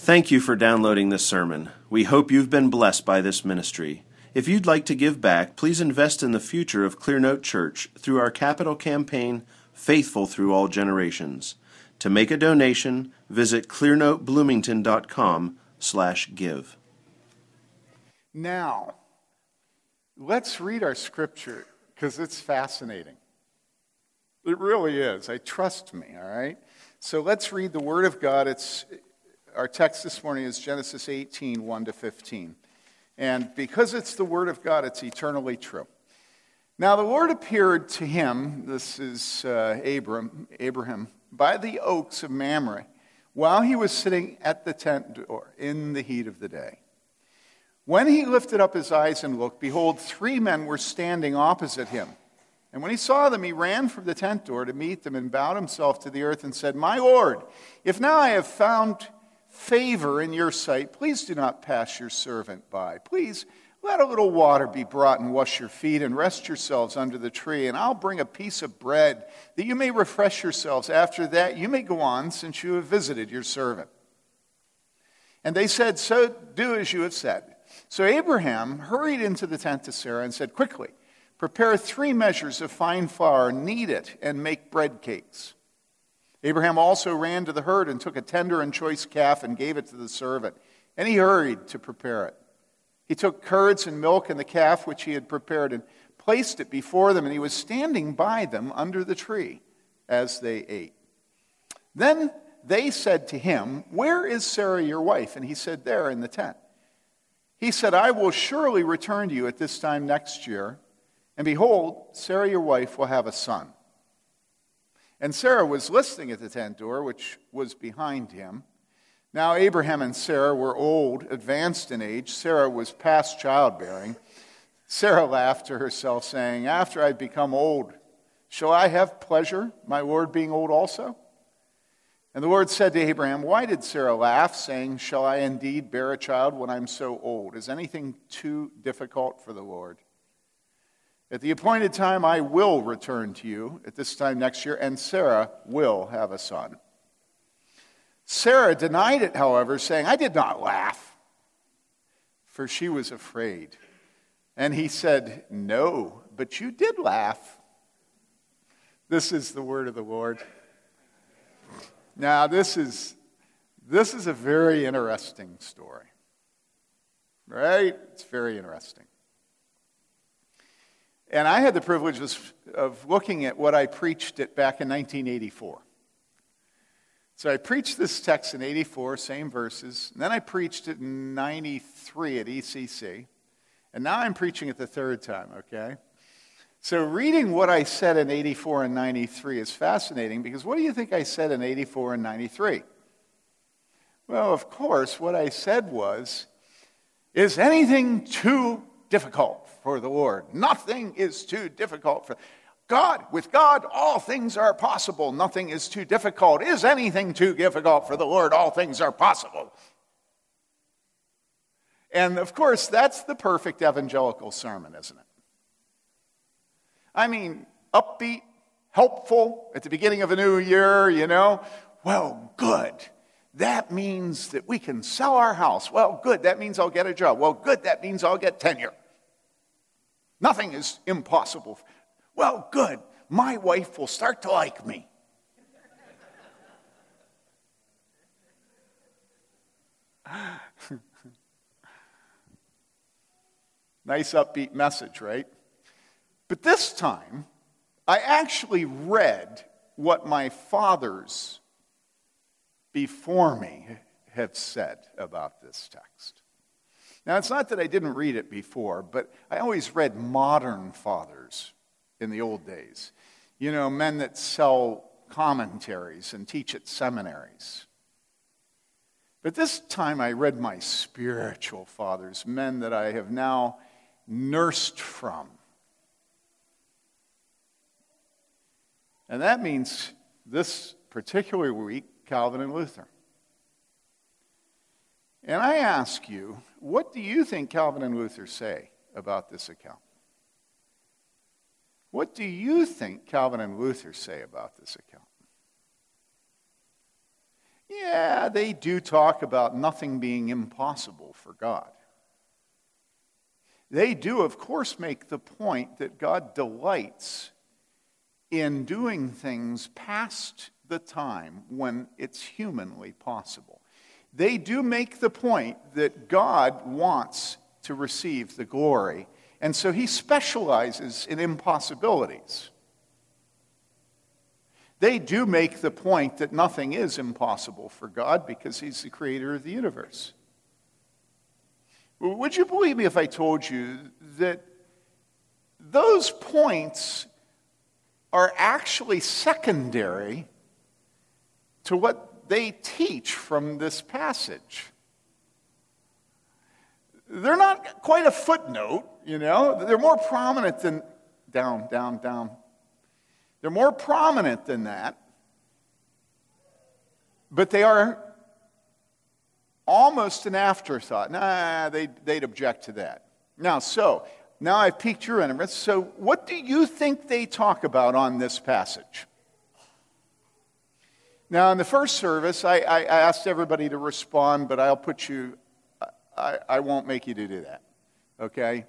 Thank you for downloading this sermon. We hope you've been blessed by this ministry. If you'd like to give back, please invest in the future of Clearnote Church through our capital campaign, Faithful Through All Generations. To make a donation, visit clearnotebloomington.com slash give. Now, let's read our scripture because it's fascinating. It really is. I trust me, all right? So let's read the Word of God. It's, our text this morning is Genesis 18, 1 to 15. And because it's the Word of God, it's eternally true. Now the Lord appeared to him, this is uh, Abram, Abraham, by the oaks of Mamre, while he was sitting at the tent door in the heat of the day. When he lifted up his eyes and looked, behold, three men were standing opposite him. And when he saw them, he ran from the tent door to meet them and bowed himself to the earth and said, My Lord, if now I have found favor in your sight, please do not pass your servant by. Please let a little water be brought and wash your feet and rest yourselves under the tree, and I'll bring a piece of bread that you may refresh yourselves. After that, you may go on, since you have visited your servant. And they said, So do as you have said. So Abraham hurried into the tent to Sarah and said, Quickly, prepare three measures of fine flour, knead it, and make bread cakes. Abraham also ran to the herd and took a tender and choice calf and gave it to the servant, and he hurried to prepare it. He took curds and milk and the calf which he had prepared and placed it before them, and he was standing by them under the tree as they ate. Then they said to him, Where is Sarah your wife? And he said, There in the tent. He said, I will surely return to you at this time next year, and behold, Sarah your wife will have a son. And Sarah was listening at the tent door, which was behind him. Now, Abraham and Sarah were old, advanced in age. Sarah was past childbearing. Sarah laughed to herself, saying, After I become old, shall I have pleasure, my Lord being old also? And the Lord said to Abraham, Why did Sarah laugh, saying, Shall I indeed bear a child when I'm so old? Is anything too difficult for the Lord? At the appointed time, I will return to you at this time next year, and Sarah will have a son. Sarah denied it, however, saying, I did not laugh, for she was afraid. And he said, No, but you did laugh. This is the word of the Lord. Now, this is, this is a very interesting story, right? It's very interesting. And I had the privilege of looking at what I preached it back in 1984. So I preached this text in 84, same verses. And then I preached it in 93 at ECC. And now I'm preaching it the third time, okay? So reading what I said in 84 and 93 is fascinating because what do you think I said in 84 and 93? Well, of course, what I said was, is anything too difficult for the Lord. Nothing is too difficult for God. With God, all things are possible. Nothing is too difficult. Is anything too difficult for the Lord? All things are possible. And of course, that's the perfect evangelical sermon, isn't it? I mean, upbeat, helpful at the beginning of a new year, you know. Well, good. That means that we can sell our house. Well, good. That means I'll get a job. Well, good. That means I'll get tenure. Nothing is impossible. Well, good. My wife will start to like me. nice upbeat message, right? But this time, I actually read what my fathers before me have said about this text. Now, it's not that I didn't read it before, but I always read modern fathers in the old days. You know, men that sell commentaries and teach at seminaries. But this time I read my spiritual fathers, men that I have now nursed from. And that means this particular week, Calvin and Luther. And I ask you, what do you think Calvin and Luther say about this account? What do you think Calvin and Luther say about this account? Yeah, they do talk about nothing being impossible for God. They do, of course, make the point that God delights in doing things past the time when it's humanly possible. They do make the point that God wants to receive the glory, and so he specializes in impossibilities. They do make the point that nothing is impossible for God because he's the creator of the universe. Would you believe me if I told you that those points are actually secondary to what they teach from this passage? They're not quite a footnote, you know, they're more prominent than down, down, down. They're more prominent than that, but they are almost an afterthought. Nah, they'd, they'd object to that. Now, so, now I've piqued your interest. So, what do you think they talk about on this passage? Now, in the first service, I, I asked everybody to respond, but I'll put you, I, I won't make you to do that. Okay?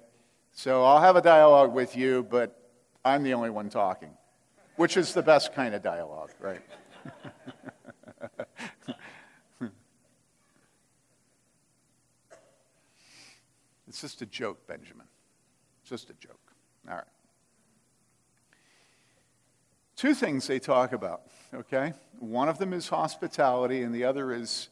So, I'll have a dialogue with you, but I'm the only one talking, which is the best kind of dialogue, right? It's just a joke, Benjamin. It's Just a joke. All right. Two things they talk about, okay? One of them is hospitality, and the other is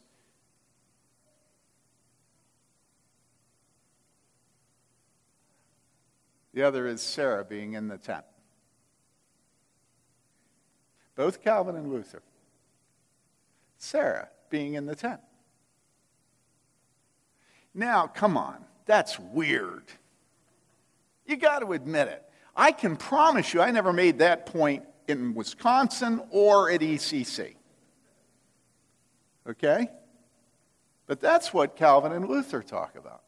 the other is Sarah being in the tent. Both Calvin and Luther. Sarah being in the tent. Now, come on. That's weird. You got to admit it. I can promise you, I never made that point in Wisconsin or at ECC. Okay? But that's what Calvin and Luther talk about.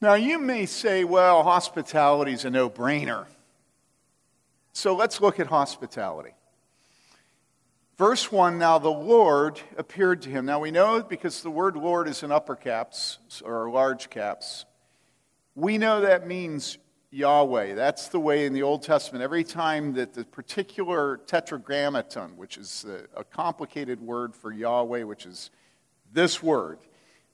Now, you may say, well, hospitality is a no brainer. So let's look at hospitality. Verse 1 Now the Lord appeared to him. Now we know because the word Lord is in upper caps or large caps, we know that means Yahweh. That's the way in the Old Testament, every time that the particular tetragrammaton, which is a, complicated word for Yahweh, which is this word,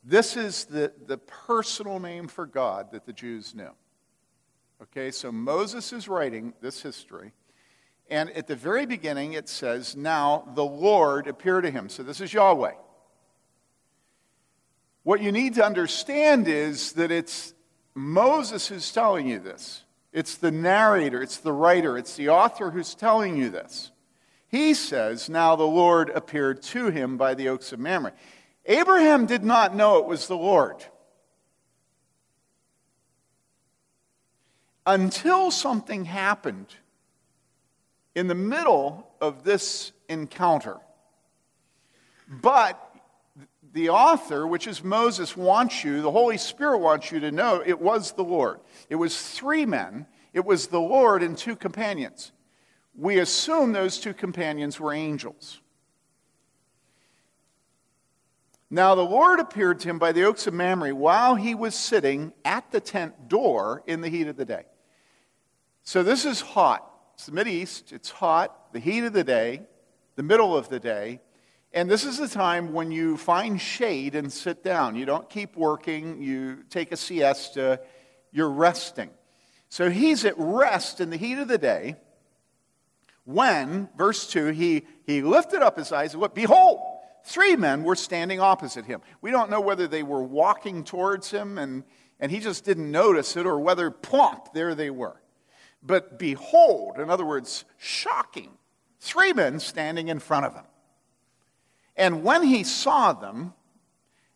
this is the, the personal name for God that the Jews knew. Okay, so Moses is writing this history. And at the very beginning, it says, Now the Lord appeared to him. So this is Yahweh. What you need to understand is that it's Moses who's telling you this. It's the narrator, it's the writer, it's the author who's telling you this. He says, Now the Lord appeared to him by the oaks of Mamre. Abraham did not know it was the Lord. Until something happened in the middle of this encounter. But the author, which is Moses, wants you, the Holy Spirit wants you to know it was the Lord. It was three men, it was the Lord and two companions. We assume those two companions were angels. Now the Lord appeared to him by the oaks of Mamre while he was sitting at the tent door in the heat of the day. So this is hot. It's the East. It's hot, the heat of the day, the middle of the day. And this is the time when you find shade and sit down. You don't keep working, you take a siesta, you're resting. So he's at rest in the heat of the day when, verse 2, he, he lifted up his eyes and looked, behold, three men were standing opposite him. We don't know whether they were walking towards him and, and he just didn't notice it or whether, plump, there they were. But behold, in other words, shocking, three men standing in front of him. And when he saw them,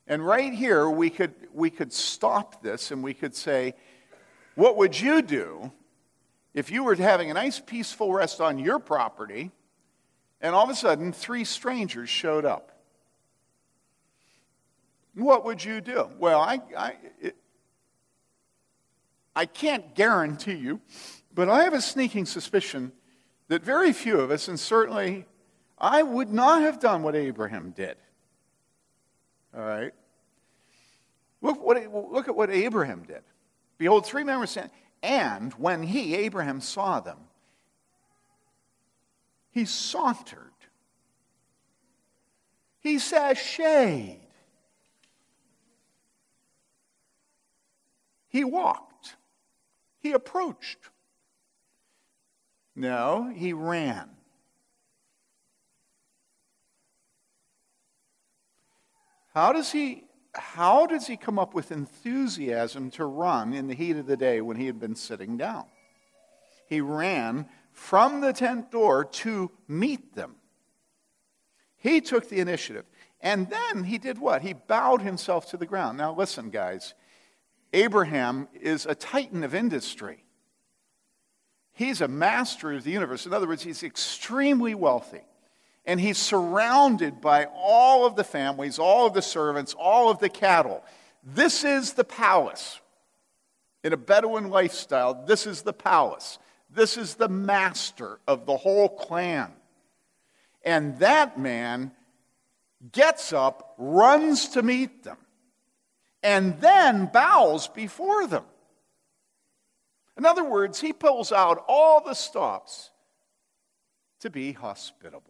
and right here we could, we could stop this and we could say, What would you do if you were having a nice, peaceful rest on your property and all of a sudden three strangers showed up? What would you do? Well, I, I, it, I can't guarantee you but I have a sneaking suspicion that very few of us, and certainly I would not have done what Abraham did. All right? Look, what, look at what Abraham did. Behold, three men were standing. And when he, Abraham, saw them, he sauntered. He sashayed. He walked. He approached. No, he ran. How does he how does he come up with enthusiasm to run in the heat of the day when he had been sitting down? He ran from the tent door to meet them. He took the initiative. And then he did what? He bowed himself to the ground. Now, listen, guys. Abraham is a titan of industry. He's a master of the universe. In other words, he's extremely wealthy. And he's surrounded by all of the families, all of the servants, all of the cattle. This is the palace. In a Bedouin lifestyle, this is the palace. This is the master of the whole clan. And that man gets up, runs to meet them, and then bows before them. In other words, he pulls out all the stops to be hospitable.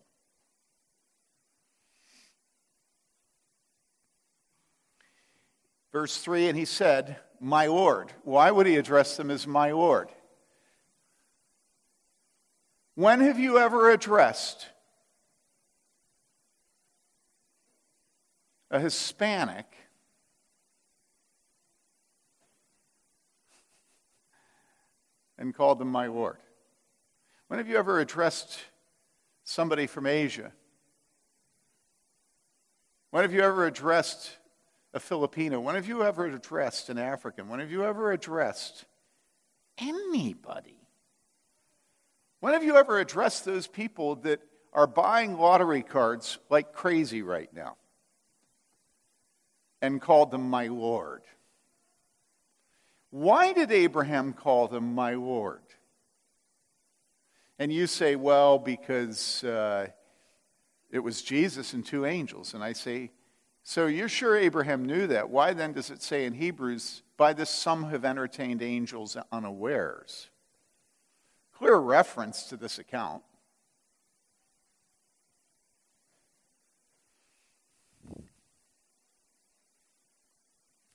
Verse 3 And he said, My Lord. Why would he address them as my Lord? When have you ever addressed a Hispanic and called them my Lord? When have you ever addressed somebody from Asia? When have you ever addressed a Filipino? When have you ever addressed an African? When have you ever addressed anybody? When have you ever addressed those people that are buying lottery cards like crazy right now and called them my Lord? Why did Abraham call them my Lord? And you say, well, because uh, it was Jesus and two angels. And I say, so you're sure Abraham knew that. Why then does it say in Hebrews, by this some have entertained angels unawares? Clear reference to this account.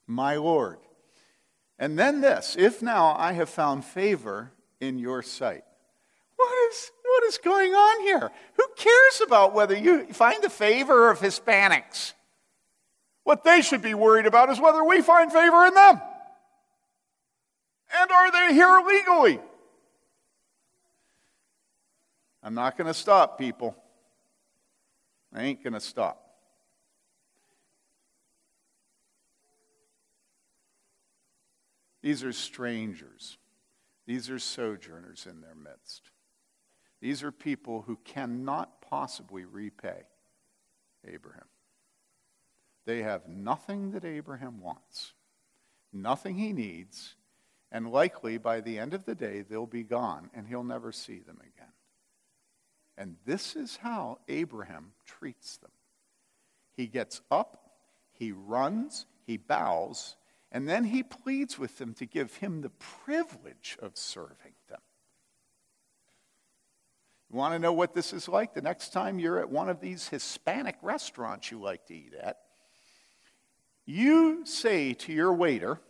My Lord. And then this if now I have found favor in your sight. What is, what is going on here? Who cares about whether you find the favor of Hispanics? What they should be worried about is whether we find favor in them. And are they here legally? I'm not going to stop, people. I ain't going to stop. These are strangers. These are sojourners in their midst. These are people who cannot possibly repay Abraham. They have nothing that Abraham wants, nothing he needs, and likely by the end of the day they'll be gone and he'll never see them again. And this is how Abraham treats them. He gets up, he runs, he bows, and then he pleads with them to give him the privilege of serving them. You want to know what this is like? The next time you're at one of these Hispanic restaurants you like to eat at, you say to your waiter,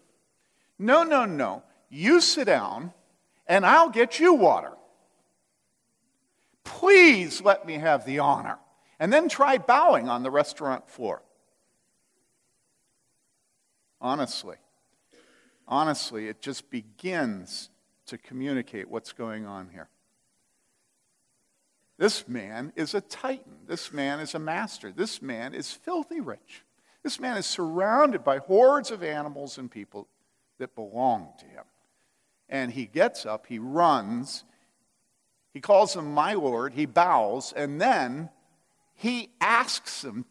No, no, no, you sit down and I'll get you water. Please let me have the honor. And then try bowing on the restaurant floor. Honestly, honestly, it just begins to communicate what's going on here. This man is a titan. This man is a master. This man is filthy rich. This man is surrounded by hordes of animals and people that belong to him. And he gets up, he runs, he calls them my Lord, he bows, and then he asks them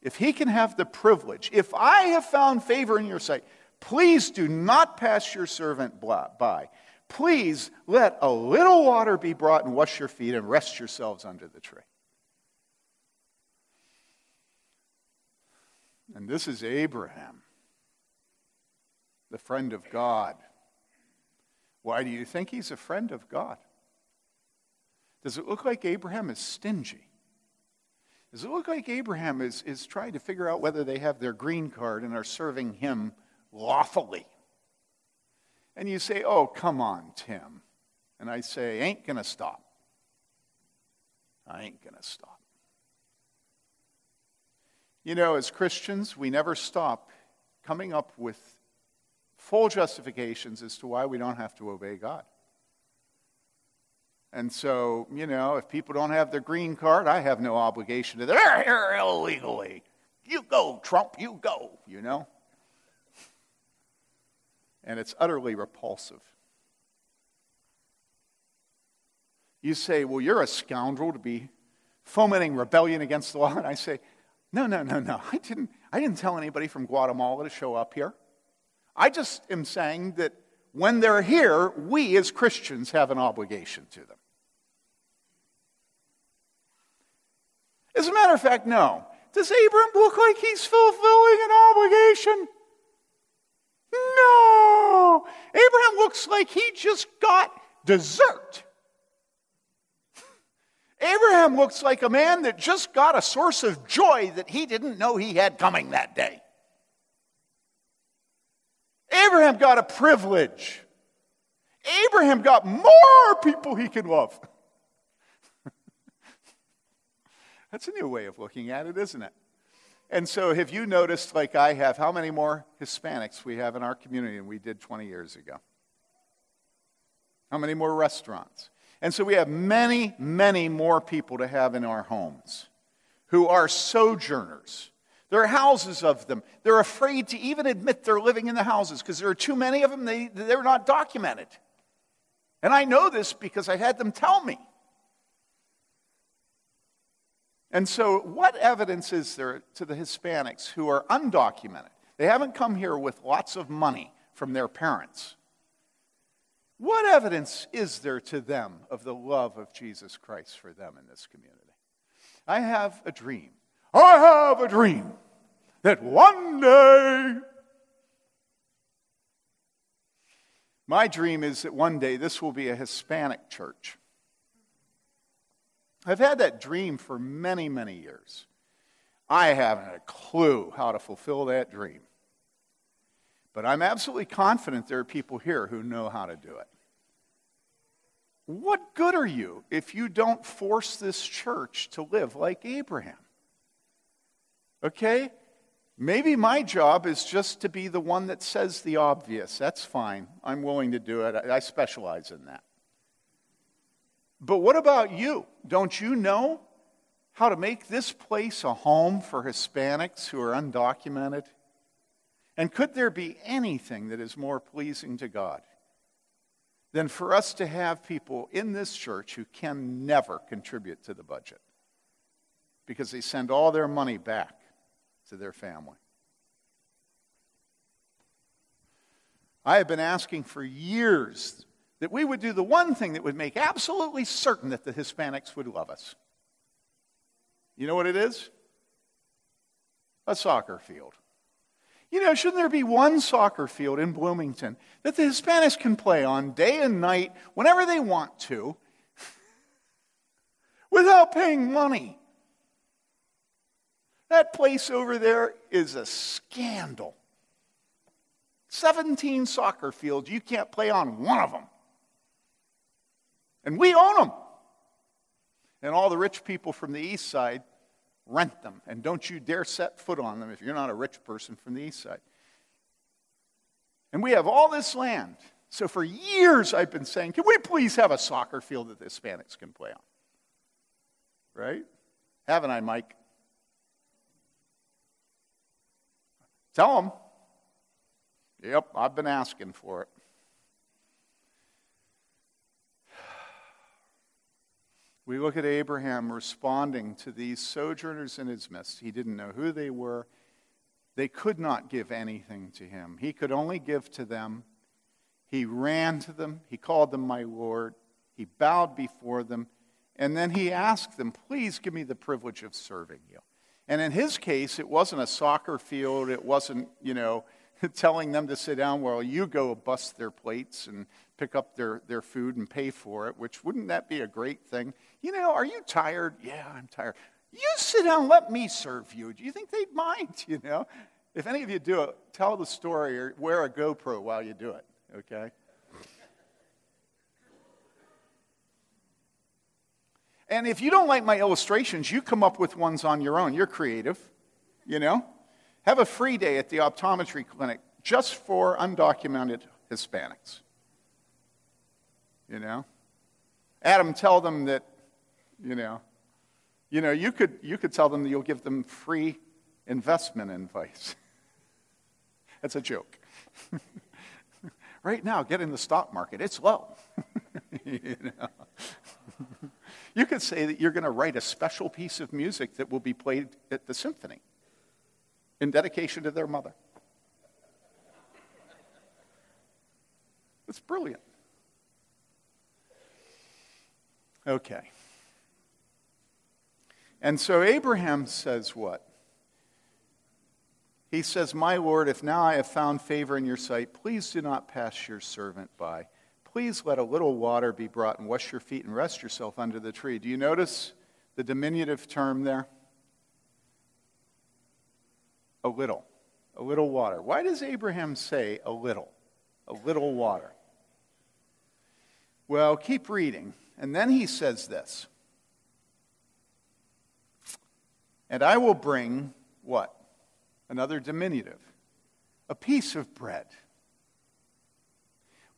if he can have the privilege, if I have found favor in your sight, please do not pass your servant by. Please let a little water be brought and wash your feet and rest yourselves under the tree. And this is Abraham, the friend of God. Why do you think he's a friend of God? Does it look like Abraham is stingy? Does it look like Abraham is, is trying to figure out whether they have their green card and are serving him lawfully? And you say, Oh, come on, Tim. And I say, Ain't going to stop. I ain't going to stop. You know, as Christians, we never stop coming up with full justifications as to why we don't have to obey God. And so, you know, if people don't have their green card, I have no obligation to, they're here illegally. You go, Trump, you go, you know? And it's utterly repulsive. You say, well, you're a scoundrel to be fomenting rebellion against the law. And I say, no, no, no, no. I didn't, I didn't tell anybody from Guatemala to show up here. I just am saying that when they're here, we as Christians have an obligation to them. As a matter of fact, no. Does Abraham look like he's fulfilling an obligation? No. Abraham looks like he just got dessert. Abraham looks like a man that just got a source of joy that he didn't know he had coming that day. Abraham got a privilege. Abraham got more people he can love. That's a new way of looking at it, isn't it? And so, have you noticed, like I have, how many more Hispanics we have in our community than we did 20 years ago? How many more restaurants? And so, we have many, many more people to have in our homes who are sojourners there are houses of them. They're afraid to even admit they're living in the houses because there are too many of them. They, they're not documented. And I know this because I've had them tell me. And so, what evidence is there to the Hispanics who are undocumented? They haven't come here with lots of money from their parents. What evidence is there to them of the love of Jesus Christ for them in this community? I have a dream. I have a dream that one day, my dream is that one day this will be a Hispanic church. I've had that dream for many, many years. I haven't a clue how to fulfill that dream. But I'm absolutely confident there are people here who know how to do it. What good are you if you don't force this church to live like Abraham? Okay? Maybe my job is just to be the one that says the obvious. That's fine. I'm willing to do it. I specialize in that. But what about you? Don't you know how to make this place a home for Hispanics who are undocumented? And could there be anything that is more pleasing to God than for us to have people in this church who can never contribute to the budget because they send all their money back to their family. I have been asking for years that we would do the one thing that would make absolutely certain that the Hispanics would love us. You know what it is? A soccer field. You know, shouldn't there be one soccer field in Bloomington that the Hispanics can play on day and night whenever they want to without paying money? That place over there is a scandal. 17 soccer fields, you can't play on one of them. And we own them. And all the rich people from the east side rent them. And don't you dare set foot on them if you're not a rich person from the east side. And we have all this land. So for years I've been saying, can we please have a soccer field that the Hispanics can play on? Right? Haven't I, Mike? Tell them. Yep, I've been asking for it. We look at Abraham responding to these sojourners in his midst. He didn't know who they were. They could not give anything to him. He could only give to them. He ran to them. He called them my Lord. He bowed before them. And then he asked them, Please give me the privilege of serving you. And in his case, it wasn't a soccer field. It wasn't, you know, telling them to sit down while you go bust their plates and pick up their, their food and pay for it, which wouldn't that be a great thing? You know, are you tired? Yeah, I'm tired. You sit down, let me serve you. Do you think they'd mind? You know? If any of you do it, tell the story or wear a GoPro while you do it, okay? And if you don't like my illustrations, you come up with ones on your own. You're creative, you know? Have a free day at the optometry clinic just for undocumented Hispanics. You know? Adam, tell them that, you know, you know, you could, you could tell them that you'll give them free investment advice. That's a joke. right now, get in the stock market. It's low. you know? You could say that you're going to write a special piece of music that will be played at the symphony in dedication to their mother. It's brilliant. Okay. And so Abraham says what? He says, My Lord, if now I have found favor in your sight, please do not pass your servant by. Please let a little water be brought and wash your feet and rest yourself under the tree. Do you notice the diminutive term there? A little. A little water. Why does Abraham say a little? A little water. Well, keep reading. And then he says this And I will bring what? Another diminutive. A piece of bread.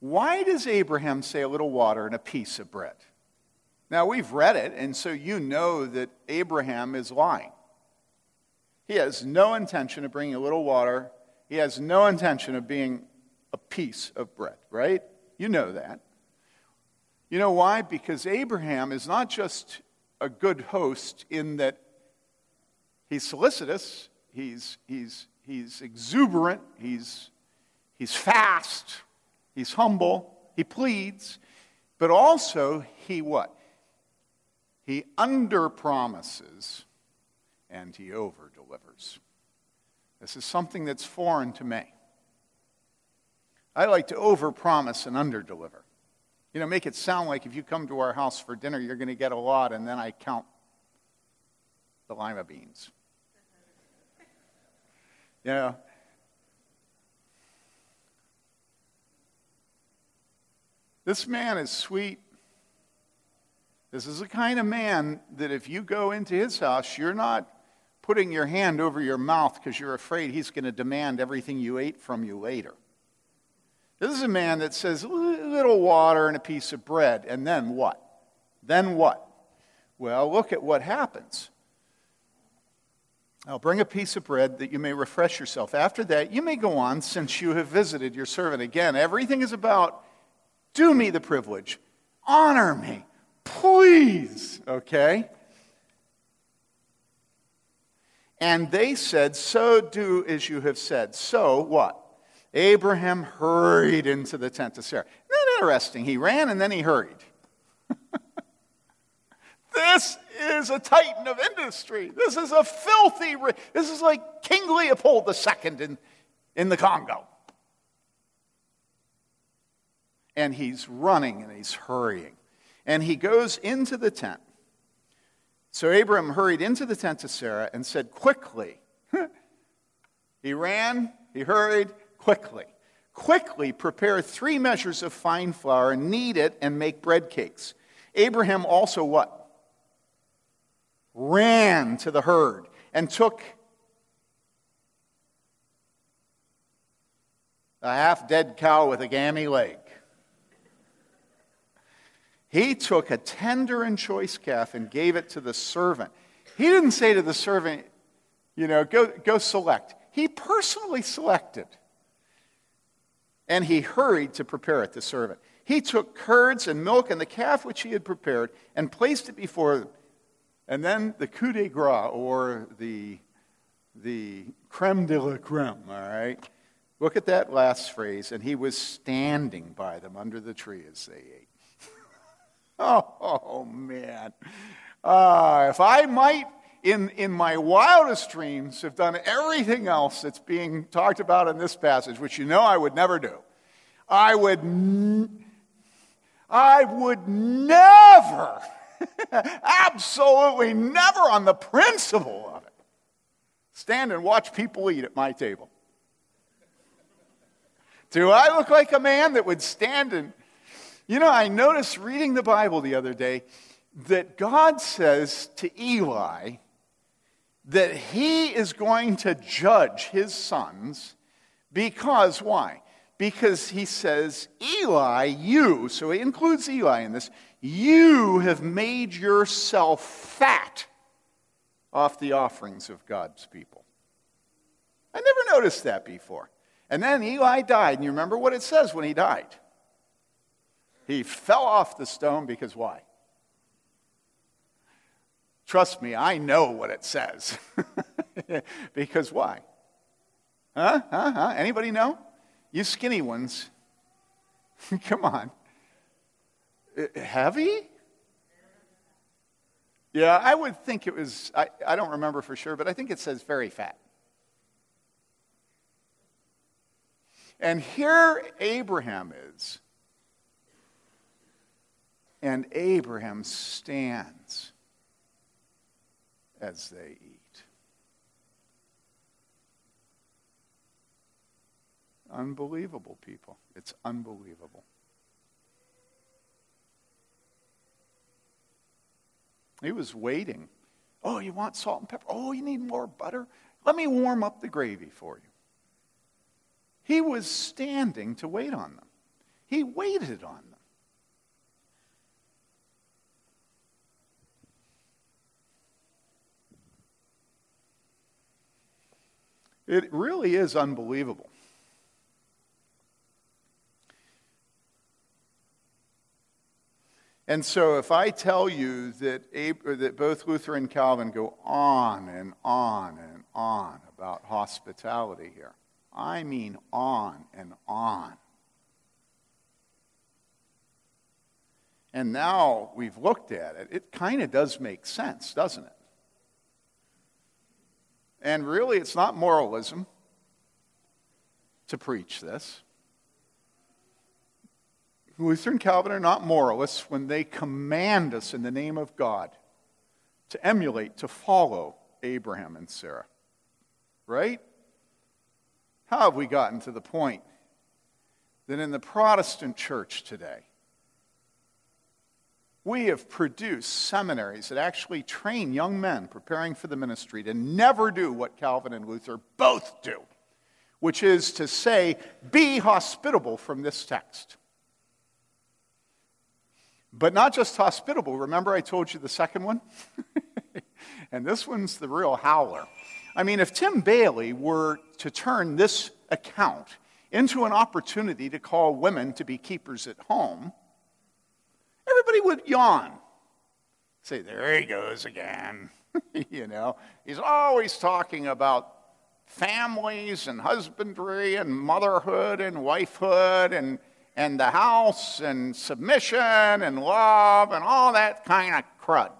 Why does Abraham say a little water and a piece of bread? Now, we've read it, and so you know that Abraham is lying. He has no intention of bringing a little water, he has no intention of being a piece of bread, right? You know that. You know why? Because Abraham is not just a good host in that he's solicitous, he's, he's, he's exuberant, he's, he's fast, He's humble, he pleads, but also he what? He under promises and he over delivers. This is something that's foreign to me. I like to over promise and under deliver. You know, make it sound like if you come to our house for dinner, you're going to get a lot, and then I count the lima beans. Know, This man is sweet. This is the kind of man that if you go into his house, you're not putting your hand over your mouth because you're afraid he's going to demand everything you ate from you later. This is a man that says, a little water and a piece of bread, and then what? Then what? Well, look at what happens. I'll bring a piece of bread that you may refresh yourself. After that, you may go on since you have visited your servant. Again, everything is about do me the privilege. Honor me. Please. Okay? And they said, So do as you have said. So what? Abraham hurried into the tent of Sarah. Isn't that interesting? He ran and then he hurried. this is a titan of industry. This is a filthy. This is like King Leopold II in, in the Congo and he's running and he's hurrying. And he goes into the tent. So Abram hurried into the tent to Sarah and said, Quickly. he ran, he hurried, quickly. Quickly prepare three measures of fine flour, knead it, and make bread cakes. Abraham also what? Ran to the herd and took a half dead cow with a gammy leg he took a tender and choice calf and gave it to the servant. He didn't say to the servant, you know, go, go select. He personally selected. And he hurried to prepare it, the servant. He took curds and milk and the calf which he had prepared and placed it before them. And then the coup de grace, or the, the creme de la creme, all right? Look at that last phrase. And he was standing by them under the tree as they ate. Oh, oh man. Uh, if I might, in, in my wildest dreams, have done everything else that's being talked about in this passage, which you know I would never do. I would, n- I would never, absolutely never on the principle of it, stand and watch people eat at my table. Do I look like a man that would stand and. You know, I noticed reading the Bible the other day that God says to Eli that he is going to judge his sons because, why? Because he says, Eli, you, so he includes Eli in this, you have made yourself fat off the offerings of God's people. I never noticed that before. And then Eli died, and you remember what it says when he died? He fell off the stone because why? Trust me, I know what it says. because why? Huh? Huh? Huh? Anybody know? You skinny ones. Come on. Uh, heavy? Yeah, I would think it was, I, I don't remember for sure, but I think it says very fat. And here Abraham is. And Abraham stands as they eat. Unbelievable, people. It's unbelievable. He was waiting. Oh, you want salt and pepper? Oh, you need more butter? Let me warm up the gravy for you. He was standing to wait on them. He waited on them. It really is unbelievable. And so, if I tell you that, that both Luther and Calvin go on and on and on about hospitality here, I mean on and on. And now we've looked at it, it kind of does make sense, doesn't it? And really, it's not moralism to preach this. Luther and Calvin are not moralists when they command us in the name of God to emulate, to follow Abraham and Sarah. Right? How have we gotten to the point that in the Protestant church today, we have produced seminaries that actually train young men preparing for the ministry to never do what Calvin and Luther both do, which is to say, be hospitable from this text. But not just hospitable. Remember, I told you the second one? and this one's the real howler. I mean, if Tim Bayly were to turn this account into an opportunity to call women to be keepers at home, everybody would yawn. Say, there he goes again. you know, he's always talking about families and husbandry and motherhood and wifehood and and the house and submission and love and all that kind of crud.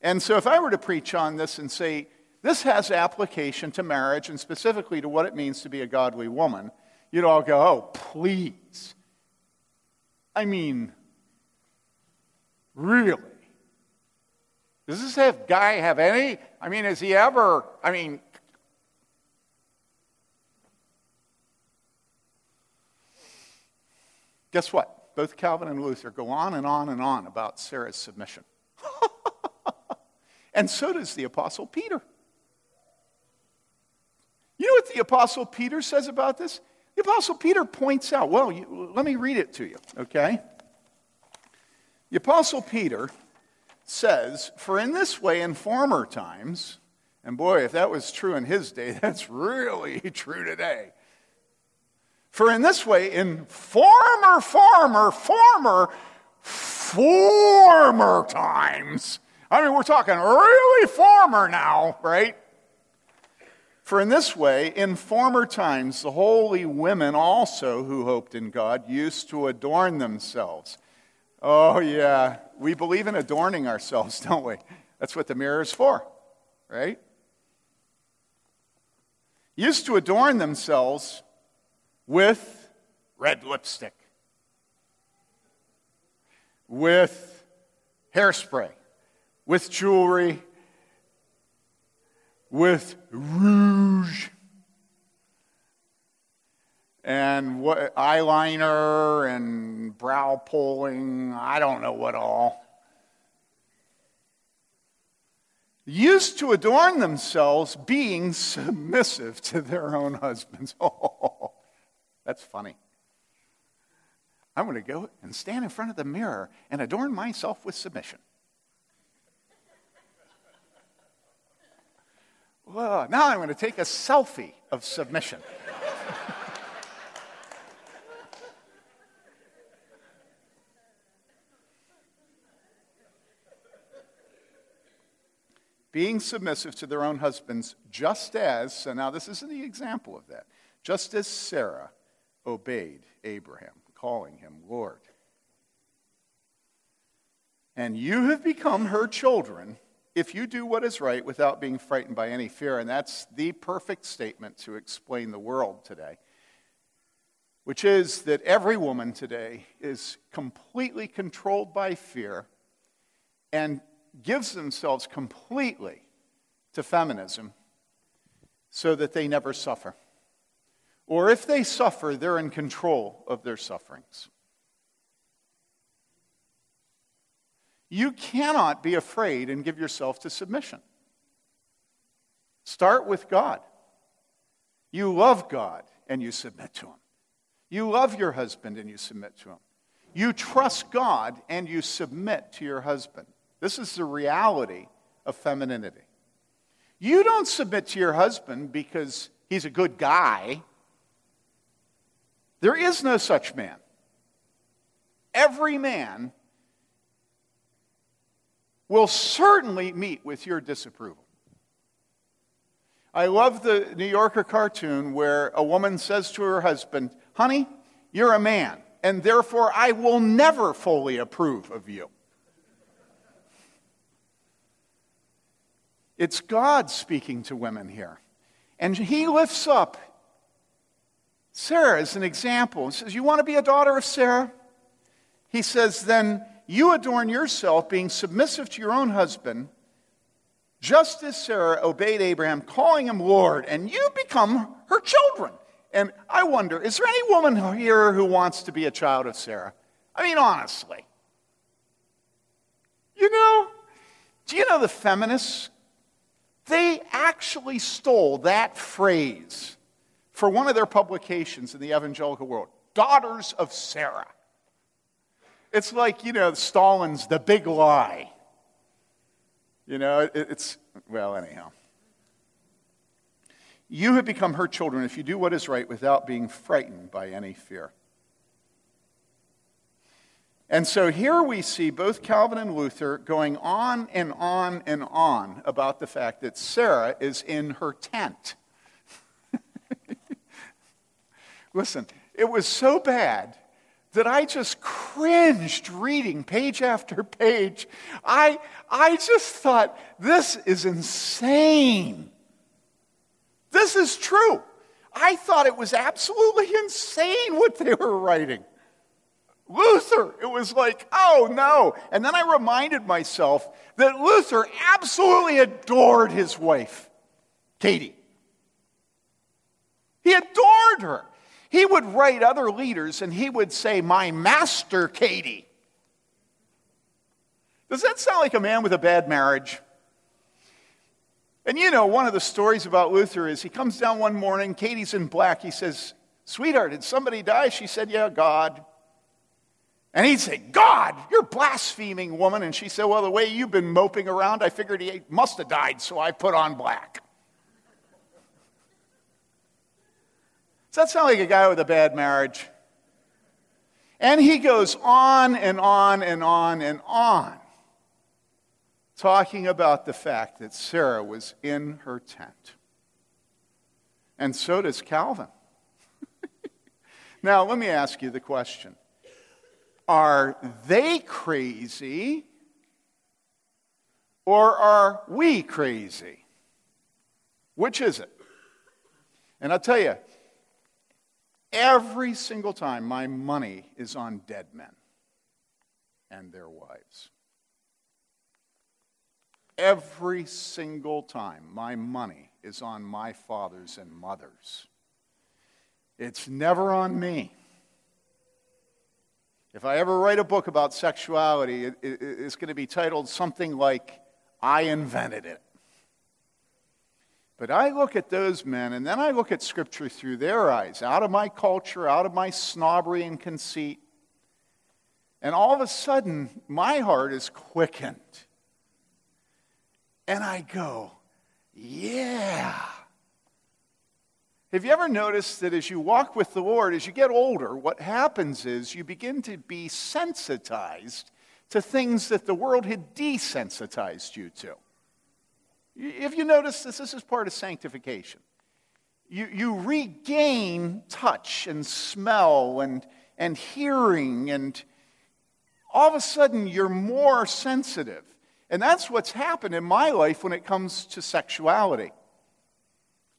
And so, if I were to preach on this and say, this has application to marriage and specifically to what it means to be a godly woman, you'd all go, oh, please. I mean, really? Does this have guy have any? I mean, has he ever? I mean, Guess what? Both Calvin and Luther go on and on and on about Sarah's submission. and so does the Apostle Peter. You know what the Apostle Peter says about this? The Apostle Peter points out, well, you, let me read it to you, okay? The Apostle Peter says, For in this way, in former times, and boy, if that was true in his day, that's really true today. For in this way, in former, former, former, former times, I mean, we're talking really former now, right? For in this way, in former times, the holy women also who hoped in God used to adorn themselves. Oh, yeah, we believe in adorning ourselves, don't we? That's what the mirror is for, right? Used to adorn themselves with red lipstick, with hairspray, with jewelry, with rouge and what, eyeliner and brow pulling, I don't know what all. Used to adorn themselves being submissive to their own husbands. Oh, that's funny. I'm going to go and stand in front of the mirror and adorn myself with submission. Well, now I'm going to take a selfie of submission. Being submissive to their own husbands, just as, so now this isn't the example of that, just as Sarah obeyed Abraham, calling him Lord. And you have become her children if you do what is right without being frightened by any fear. And that's the perfect statement to explain the world today, which is that every woman today is completely controlled by fear and gives themselves completely to feminism so that they never suffer. Or if they suffer, they're in control of their sufferings. You cannot be afraid and give yourself to submission. Start with God. You love God and you submit to Him. You love your husband and you submit to Him. You trust God and you submit to your husband. This is the reality of femininity. You don't submit to your husband because he's a good guy. There is no such man. Every man will certainly meet with your disapproval. I love the New Yorker cartoon where a woman says to her husband, Honey, you're a man, and therefore I will never fully approve of you. It's God speaking to women here. And he lifts up Sarah as an example and says, You want to be a daughter of Sarah? He says, Then you adorn yourself, being submissive to your own husband, just as Sarah obeyed Abraham, calling him Lord, and you become her children. And I wonder, is there any woman here who wants to be a child of Sarah? I mean, honestly. You know, do you know the feminists they actually stole that phrase for one of their publications in the evangelical world Daughters of Sarah. It's like, you know, Stalin's The Big Lie. You know, it's, well, anyhow. You have become her children if you do what is right without being frightened by any fear. And so here we see both Calvin and Luther going on and on and on about the fact that Sarah is in her tent. Listen, it was so bad that I just cringed reading page after page. I, I just thought, this is insane. This is true. I thought it was absolutely insane what they were writing. Luther, it was like, oh no. And then I reminded myself that Luther absolutely adored his wife, Katie. He adored her. He would write other leaders and he would say, My master, Katie. Does that sound like a man with a bad marriage? And you know, one of the stories about Luther is he comes down one morning, Katie's in black. He says, Sweetheart, did somebody die? She said, Yeah, God. And he'd say, God, you're blaspheming, woman. And she said, Well, the way you've been moping around, I figured he must have died, so I put on black. Does that sound like a guy with a bad marriage? And he goes on and on and on and on, talking about the fact that Sarah was in her tent. And so does Calvin. now, let me ask you the question are they crazy? Or are we crazy? Which is it? And I'll tell you, every single time my money is on dead men and their wives. Every single time my money is on my fathers and mothers. It's never on me. If I ever write a book about sexuality, it, it, it's going to be titled something like I Invented It. But I look at those men, and then I look at Scripture through their eyes, out of my culture, out of my snobbery and conceit. And all of a sudden, my heart is quickened. And I go, yeah. Have you ever noticed that as you walk with the Lord, as you get older, what happens is you begin to be sensitized to things that the world had desensitized you to? If you notice this, this is part of sanctification. You, you regain touch and smell and, and hearing, and all of a sudden you're more sensitive. And that's what's happened in my life when it comes to sexuality.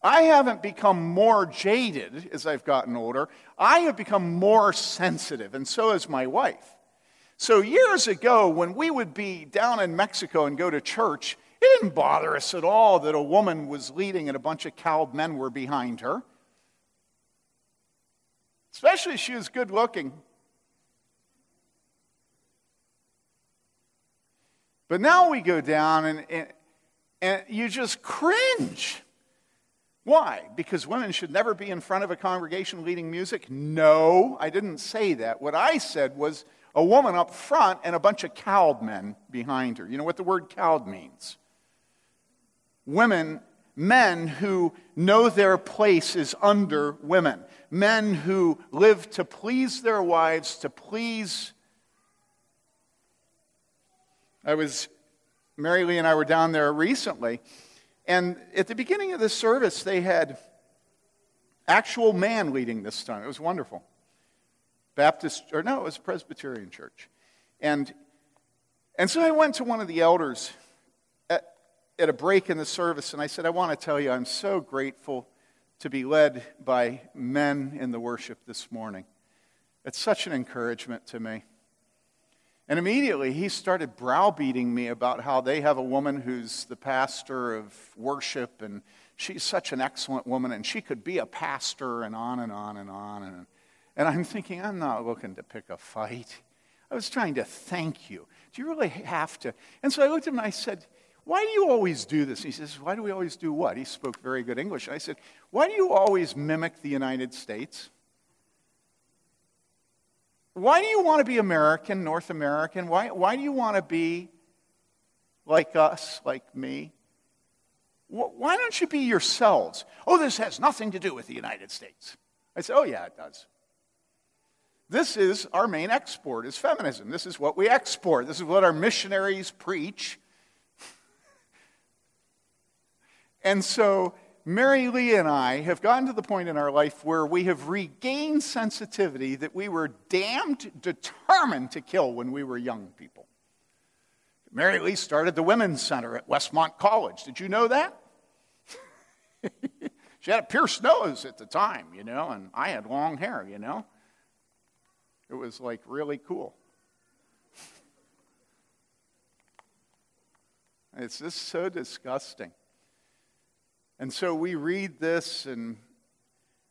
I haven't become more jaded as I've gotten older. I have become more sensitive, and so has my wife. So, years ago, when we would be down in Mexico and go to church, it didn't bother us at all that a woman was leading and a bunch of cowed men were behind her. Especially if she was good looking. But now we go down and, and, and you just cringe. Why? Because women should never be in front of a congregation leading music? No, I didn't say that. What I said was a woman up front and a bunch of cowed men behind her. You know what the word cowed means? Women, men who know their place is under women, men who live to please their wives, to please I was, Mary Lee and I were down there recently, and at the beginning of the service, they had actual man leading this time. It was wonderful. Baptist, or no, it was Presbyterian church. And, and so I went to one of the elders at, at a break in the service, and I said, I want to tell you, I'm so grateful to be led by men in the worship this morning. It's such an encouragement to me. And immediately he started browbeating me about how they have a woman who's the pastor of worship and she's such an excellent woman and she could be a pastor and on and on and on. And, and I'm thinking, I'm not looking to pick a fight. I was trying to thank you. Do you really have to? And so I looked at him and I said, Why do you always do this? And He says, Why do we always do what? He spoke very good English. And I said, Why do you always mimic the United States? Why do you want to be American, North American? Why, why do you want to be like us, like me? Why don't you be yourselves? Oh, this has nothing to do with the United States. I said, Oh, yeah, it does. This is our main export is feminism. This is what we export. This is what our missionaries preach. and so Mary Lee and I have gotten to the point in our life where we have regained sensitivity that we were damned determined to kill when we were young people. Mary Lee started the Women's Center at Westmont College. Did you know that? she had a pierced nose at the time, you know, and I had long hair, you know. It was like really cool. It's just so disgusting. And so we read this, and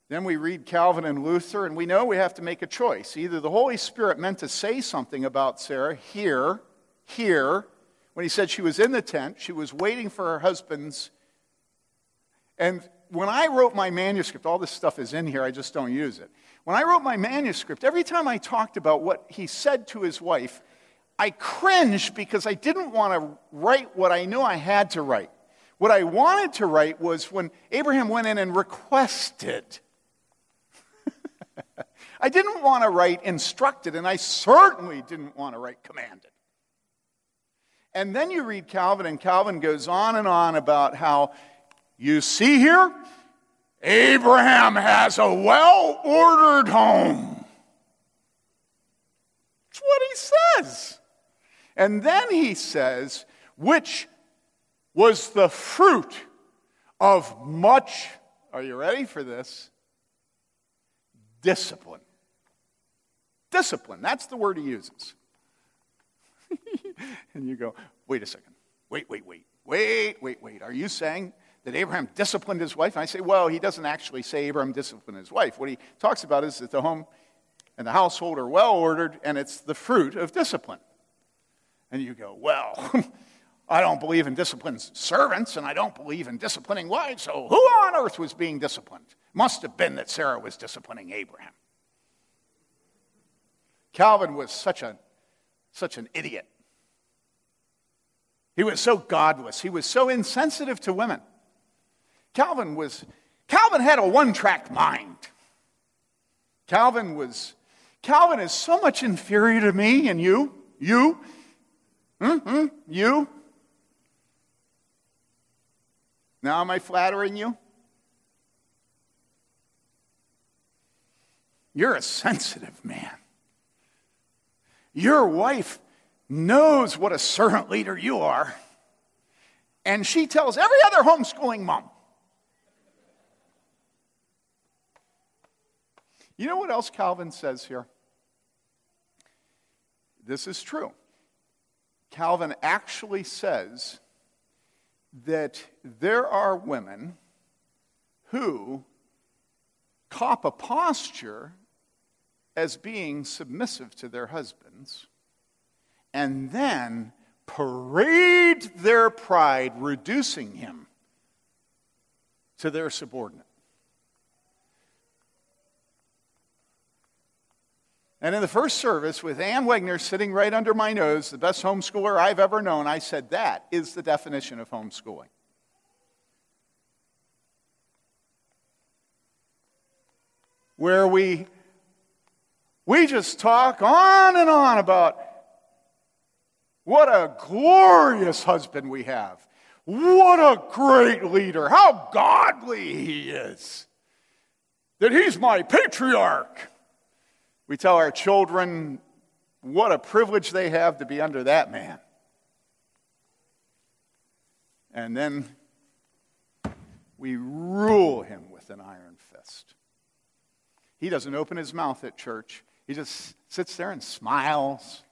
then we read Calvin and Luther, and we know we have to make a choice. Either the Holy Spirit meant to say something about Sarah here, here, when he said she was in the tent, she was waiting for her husband's. And when I wrote my manuscript, all this stuff is in here, I just don't use it. When I wrote my manuscript, every time I talked about what he said to his wife, I cringed because I didn't want to write what I knew I had to write. What I wanted to write was when Abraham went in and requested. I didn't want to write instructed, and I certainly didn't want to write commanded. And then you read Calvin, and Calvin goes on and on about how you see here, Abraham has a well ordered home. That's what he says. And then he says, which was the fruit of much, are you ready for this? Discipline. Discipline, that's the word he uses. and you go, wait a second. Wait, wait, wait. Wait, wait, wait. Are you saying that Abraham disciplined his wife? And I say, well, he doesn't actually say Abraham disciplined his wife. What he talks about is that the home and the household are well ordered, and it's the fruit of discipline. And you go, well, I don't believe in disciplining servants, and I don't believe in disciplining wives, so who on earth was being disciplined? Must have been that Sarah was disciplining Abraham. Calvin was such, a, such an idiot. He was so godless. He was so insensitive to women. Calvin was Calvin had a one-track mind. Calvin was Calvin is so much inferior to me and you, you, mm-hmm, you. Now am I flattering you? You're a sensitive man. Your wife knows what a servant leader you are, and she tells every other homeschooling mom. You know what else Calvin says here? This is true. Calvin actually says that there are women who cop a posture as being submissive to their husbands and then parade their pride, reducing him to their subordinate. And in the first service, with Ann Wegner sitting right under my nose, the best homeschooler I've ever known, I said, That is the definition of homeschooling. Where we, we just talk on and on about what a glorious husband we have. What a great leader. How godly he is. That he's my patriarch. We tell our children what a privilege they have to be under that man. And then we rule him with an iron fist. He doesn't open his mouth at church, he just sits there and smiles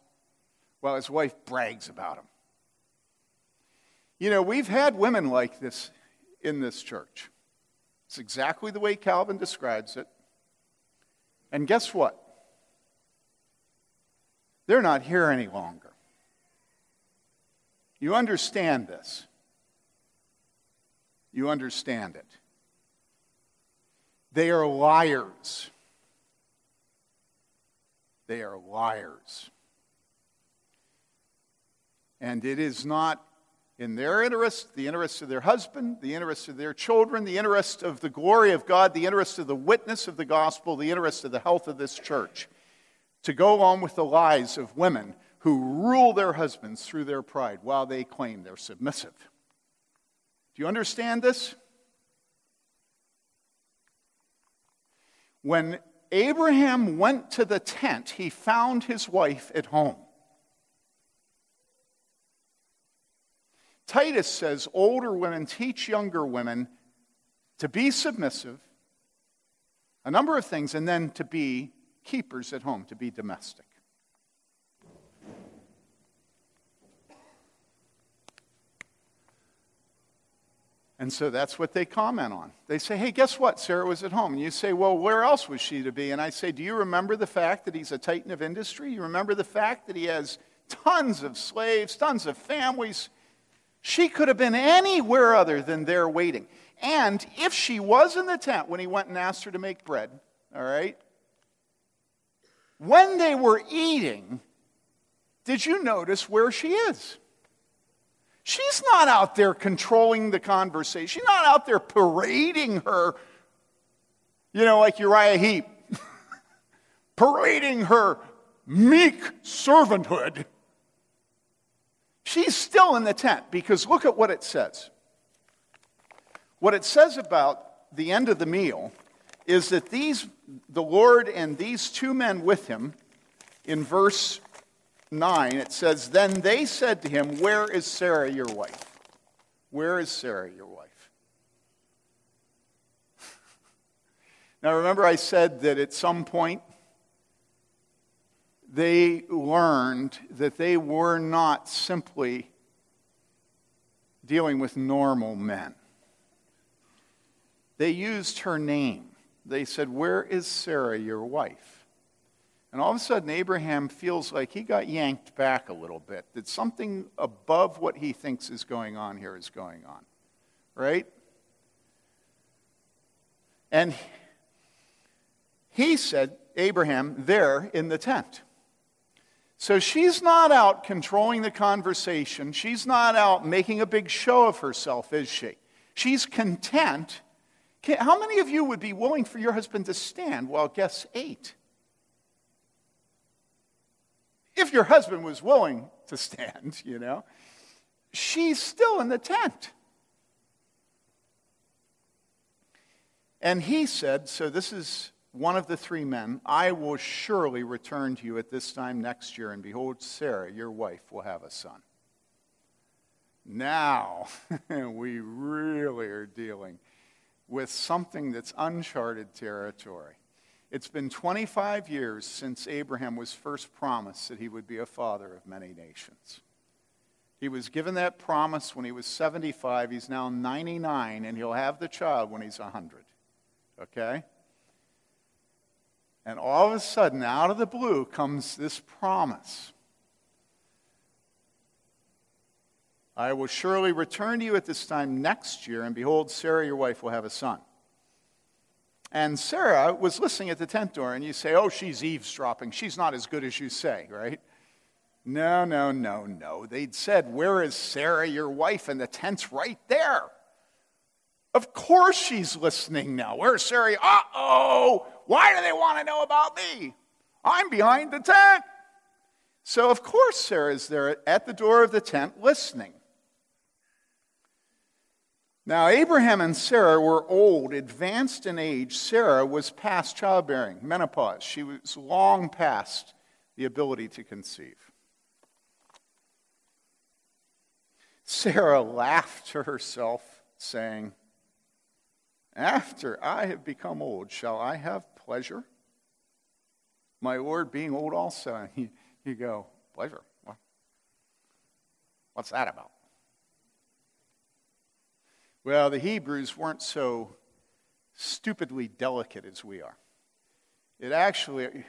while his wife brags about him. You know, we've had women like this in this church. It's exactly the way Calvin describes it. And guess what? They're not here any longer. You understand this. You understand it. They are liars. They are liars. And it is not in their interest, the interest of their husband, the interest of their children, the interest of the glory of God, the interest of the witness of the gospel, the interest of the health of this church to go along with the lies of women who rule their husbands through their pride while they claim they're submissive. Do you understand this? When Abraham went to the tent, he found his wife at home. Titus says older women teach younger women to be submissive, a number of things, and then to be keepers at home, to be domestic. And so that's what they comment on. They say, hey, guess what? Sarah was at home. And you say, well, where else was she to be? And I say, do you remember the fact that he's a titan of industry? You remember the fact that he has tons of slaves, tons of families? She could have been anywhere other than there waiting. And if she was in the tent when he went and asked her to make bread, all right, when they were eating, did you notice where she is? She's not out there controlling the conversation. She's not out there parading her, you know, like Uriah Heep, parading her meek servanthood. She's still in the tent because look at what it says. What it says about the end of the meal is that these, the Lord and these two men with him, in verse 9, it says, Then they said to him, Where is Sarah, your wife? Where is Sarah, your wife? now, remember, I said that at some point they learned that they were not simply dealing with normal men. They used her name. They said, Where is Sarah, your wife? And all of a sudden, Abraham feels like he got yanked back a little bit, that something above what he thinks is going on here is going on. Right? And he said, Abraham, there in the tent. So she's not out controlling the conversation. She's not out making a big show of herself, is she? She's content. How many of you would be willing for your husband to stand while guests ate? If your husband was willing to stand, you know, she's still in the tent. And he said, so this is one of the three men, I will surely return to you at this time next year, and behold, Sarah, your wife, will have a son. Now, we really are dealing with something that's uncharted territory. It's been 25 years since Abraham was first promised that he would be a father of many nations. He was given that promise when he was 75. He's now 99, and he'll have the child when he's 100. Okay? And all of a sudden, out of the blue, comes this promise I will surely return to you at this time next year, and behold, Sarah, your wife, will have a son. And Sarah was listening at the tent door, and you say, Oh, she's eavesdropping. She's not as good as you say, right? No, no, no, no. They'd said, Where is Sarah, your wife? And the tent's right there. Of course she's listening now. Where's Sarah? Uh oh! Why do they want to know about me? I'm behind the tent. So, of course, Sarah's there at the door of the tent listening. Now, Abraham and Sarah were old, advanced in age. Sarah was past childbearing, menopause. She was long past the ability to conceive. Sarah laughed to herself, saying, After I have become old, shall I have pleasure? My Lord being old also. You, you go, pleasure? What's that about? Well, the Hebrews weren't so stupidly delicate as we are. It actually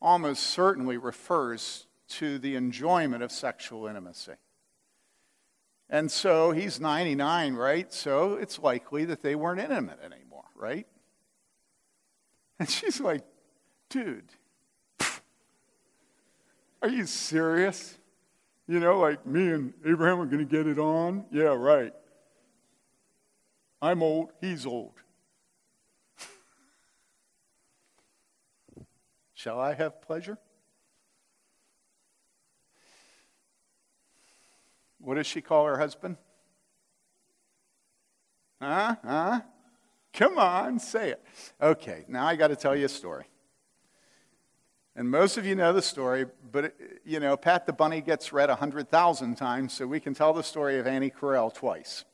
almost certainly refers to the enjoyment of sexual intimacy. And so he's 99, right? So it's likely that they weren't intimate anymore, right? And she's like, dude, are you serious? You know, like me and Abraham are going to get it on? Yeah, right. I'm old, he's old. Shall I have pleasure? What does she call her husband? Huh? Huh? Come on, say it. Okay, now I got to tell you a story. And most of you know the story, but you know, Pat the Bunny gets read 100,000 times, so we can tell the story of Annie Corell twice.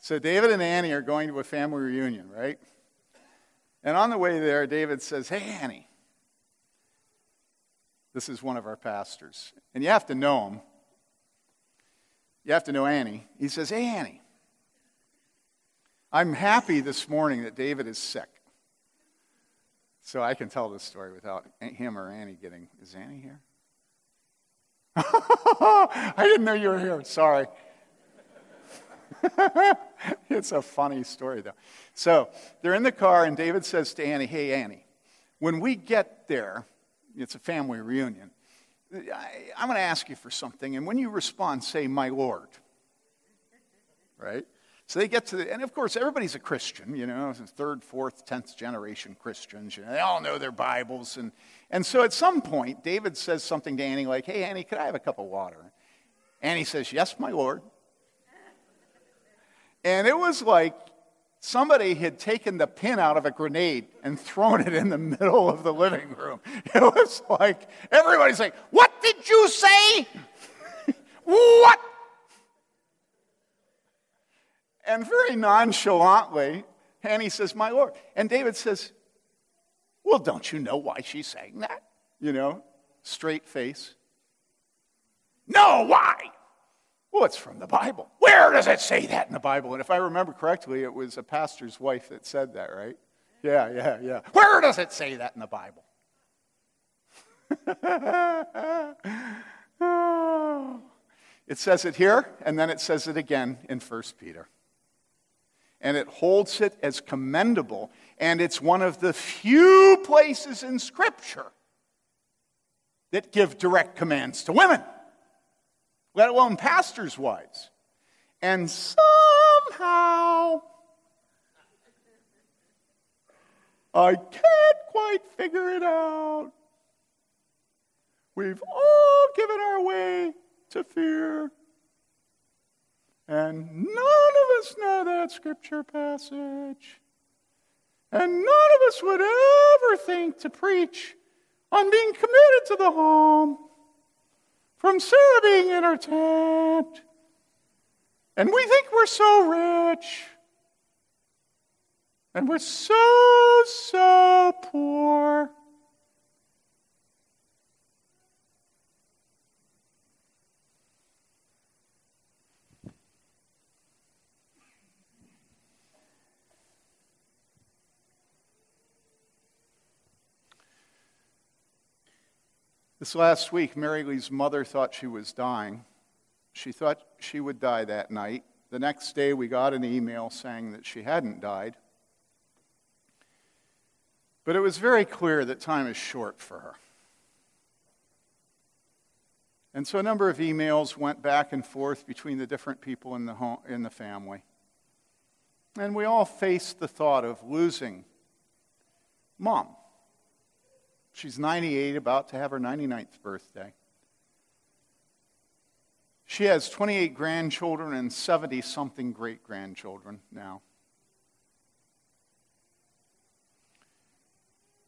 So David and Annie are going to a family reunion, right? And on the way there, David says, Hey, Annie. This is one of our pastors. And you have to know him. You have to know Annie. He says, Hey, Annie. I'm happy this morning that David is sick. So I can tell this story without him or Annie getting. Is Annie here? I didn't know you were here. Sorry. it's a funny story, though. So they're in the car, and David says to Annie, Hey, Annie, when we get there, it's a family reunion, I, I'm going to ask you for something. And when you respond, say, My Lord. Right? So they get to the, and of course, everybody's a Christian, you know, third, fourth, tenth generation Christians. You know, they all know their Bibles. And, and so at some point, David says something to Annie like, Hey, Annie, could I have a cup of water? Annie says, Yes, my Lord. And it was like somebody had taken the pin out of a grenade and thrown it in the middle of the living room. It was like everybody's like, What did you say? what? And very nonchalantly, Annie says, My Lord. And David says, Well, don't you know why she's saying that? You know, straight face. No, why? Well, it's from the Bible. Where does it say that in the Bible? And if I remember correctly, it was a pastor's wife that said that, right? Yeah, yeah, yeah. Where does it say that in the Bible? it says it here, and then it says it again in 1 Peter. And it holds it as commendable, and it's one of the few places in Scripture that give direct commands to women, let alone pastors' wives. And somehow, I can't quite figure it out. We've all given our way to fear. And none of us know that scripture passage. And none of us would ever think to preach on being committed to the home from being in her tent. And we think we're so rich. And we're so, so poor. This last week, Mary Lee's mother thought she was dying. She thought she would die that night. The next day, we got an email saying that she hadn't died. But it was very clear that time is short for her. And so a number of emails went back and forth between the different people in the, home, in the family. And we all faced the thought of losing mom. She's 98, about to have her 99th birthday. She has 28 grandchildren and 70 something great grandchildren now.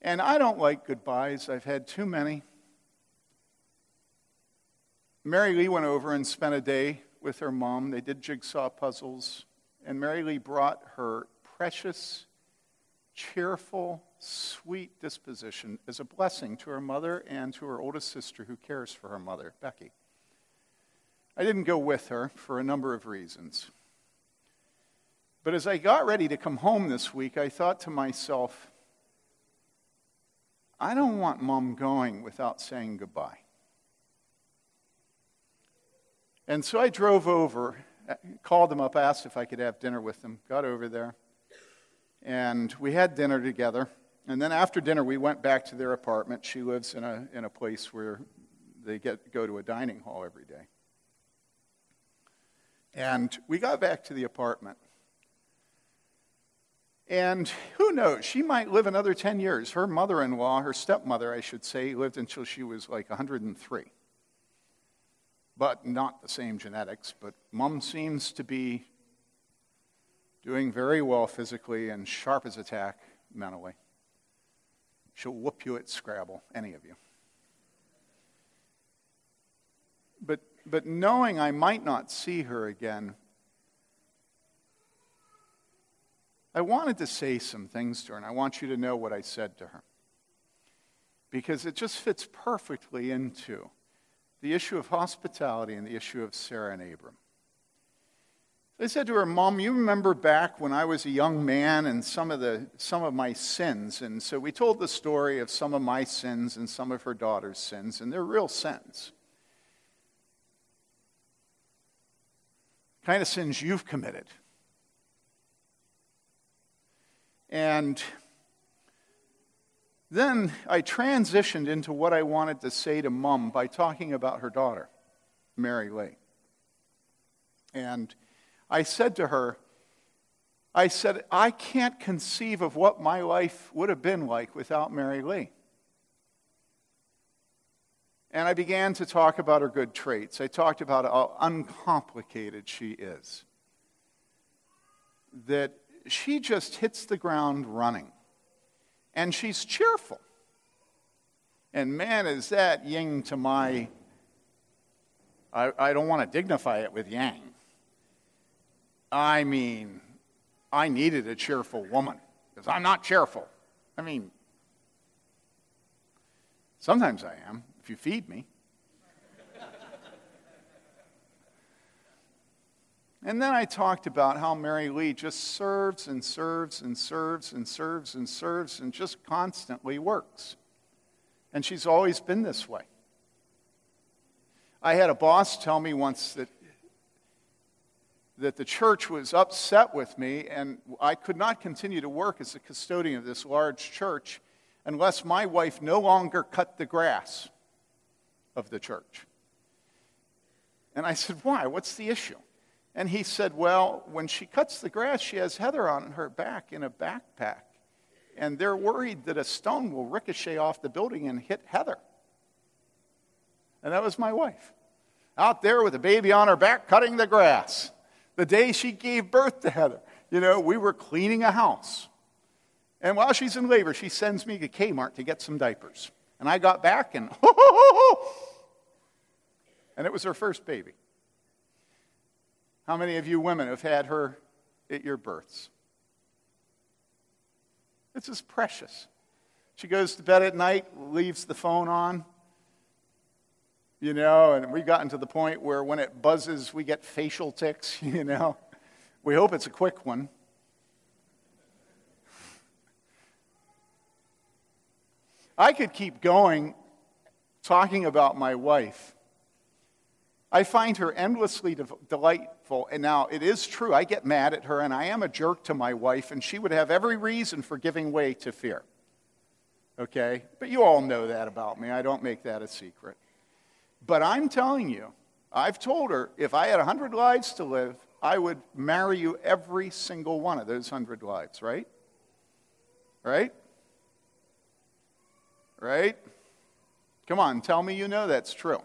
And I don't like goodbyes, I've had too many. Mary Lee went over and spent a day with her mom. They did jigsaw puzzles, and Mary Lee brought her precious, cheerful, sweet disposition is a blessing to her mother and to her oldest sister who cares for her mother, Becky. I didn't go with her for a number of reasons. But as I got ready to come home this week, I thought to myself, I don't want mom going without saying goodbye. And so I drove over, uh, called them up, asked if I could have dinner with them, got over there, and we had dinner together. And then after dinner, we went back to their apartment. She lives in a, in a place where they get, go to a dining hall every day. And we got back to the apartment. And who knows, she might live another 10 years. Her mother in law, her stepmother, I should say, lived until she was like 103. But not the same genetics. But mom seems to be doing very well physically and sharp as a tack mentally. She'll whoop you at Scrabble, any of you. But, but knowing I might not see her again I wanted to say some things to her, and I want you to know what I said to her. Because it just fits perfectly into the issue of hospitality and the issue of Sarah and Abram. I said to her, Mom, you remember back when I was a young man and some of, the, some of my sins. And so we told the story of some of my sins and some of her daughter's sins, and they're real sins. Kind of sins you've committed. And then I transitioned into what I wanted to say to mom by talking about her daughter, Mary Lee. And I said to her, I said, I can't conceive of what my life would have been like without Mary Lee. And I began to talk about her good traits. I talked about how uncomplicated she is. That she just hits the ground running. And she's cheerful. And man, is that yin to my. I, I don't want to dignify it with yang. I mean, I needed a cheerful woman because I'm not cheerful. I mean, sometimes I am if you feed me. And then I talked about how Mary Lee just serves and serves and serves and serves and serves and just constantly works. And she's always been this way. I had a boss tell me once that, that the church was upset with me, and I could not continue to work as a custodian of this large church unless my wife no longer cut the grass of the church. And I said, Why? What's the issue? And he said, Well, when she cuts the grass, she has Heather on her back in a backpack. And they're worried that a stone will ricochet off the building and hit Heather. And that was my wife. Out there with a baby on her back cutting the grass. The day she gave birth to Heather, you know, we were cleaning a house. And while she's in labor, she sends me to Kmart to get some diapers. And I got back and, and it was her first baby. How many of you women have had her at your births? It's just precious. She goes to bed at night, leaves the phone on. You know, and we've gotten to the point where when it buzzes, we get facial tics, you know. We hope it's a quick one. I could keep going talking about my wife. I find her endlessly de- delightful. And now it is true, I get mad at her and I am a jerk to my wife, and she would have every reason for giving way to fear. Okay? But you all know that about me. I don't make that a secret. But I'm telling you, I've told her if I had 100 lives to live, I would marry you every single one of those 100 lives, right? Right? Right? Come on, tell me you know that's true.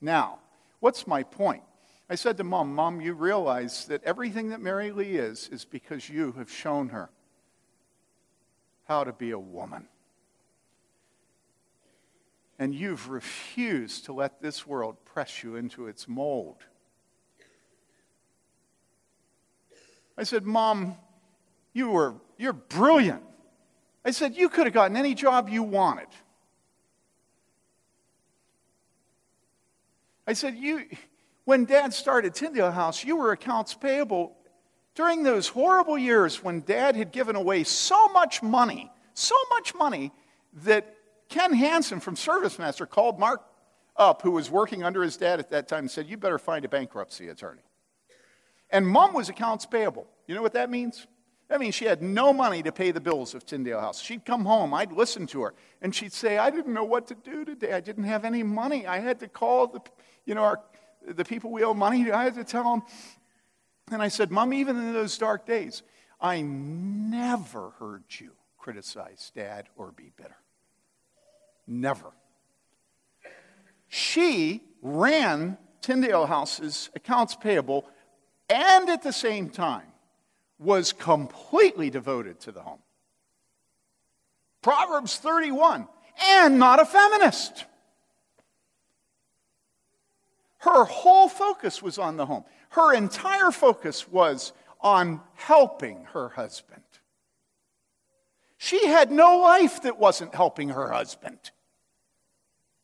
Now, What's my point? I said to mom, Mom, you realize that everything that Mary Lee is, is because you have shown her how to be a woman. And you've refused to let this world press you into its mold. I said, Mom, you were, you're brilliant. I said, you could have gotten any job you wanted. I said, you, when dad started Tyndale House, you were accounts payable. During those horrible years when dad had given away so much money, so much money, that Ken Hansen from ServiceMaster called Mark up, who was working under his dad at that time, and said, You better find a bankruptcy attorney. And mom was accounts payable. You know what that means? That means she had no money to pay the bills of Tyndale House. She'd come home, I'd listen to her, and she'd say, I didn't know what to do today. I didn't have any money. I had to call the, you know, our, the people we owe money to. I had to tell them. And I said, Mom, even in those dark days, I never heard you criticize dad or be bitter. Never. She ran Tyndale House's accounts payable and at the same time was completely devoted to the home. Proverbs 31, and not a feminist. Her whole focus was on the home. Her entire focus was on helping her husband. She had no life that wasn't helping her husband.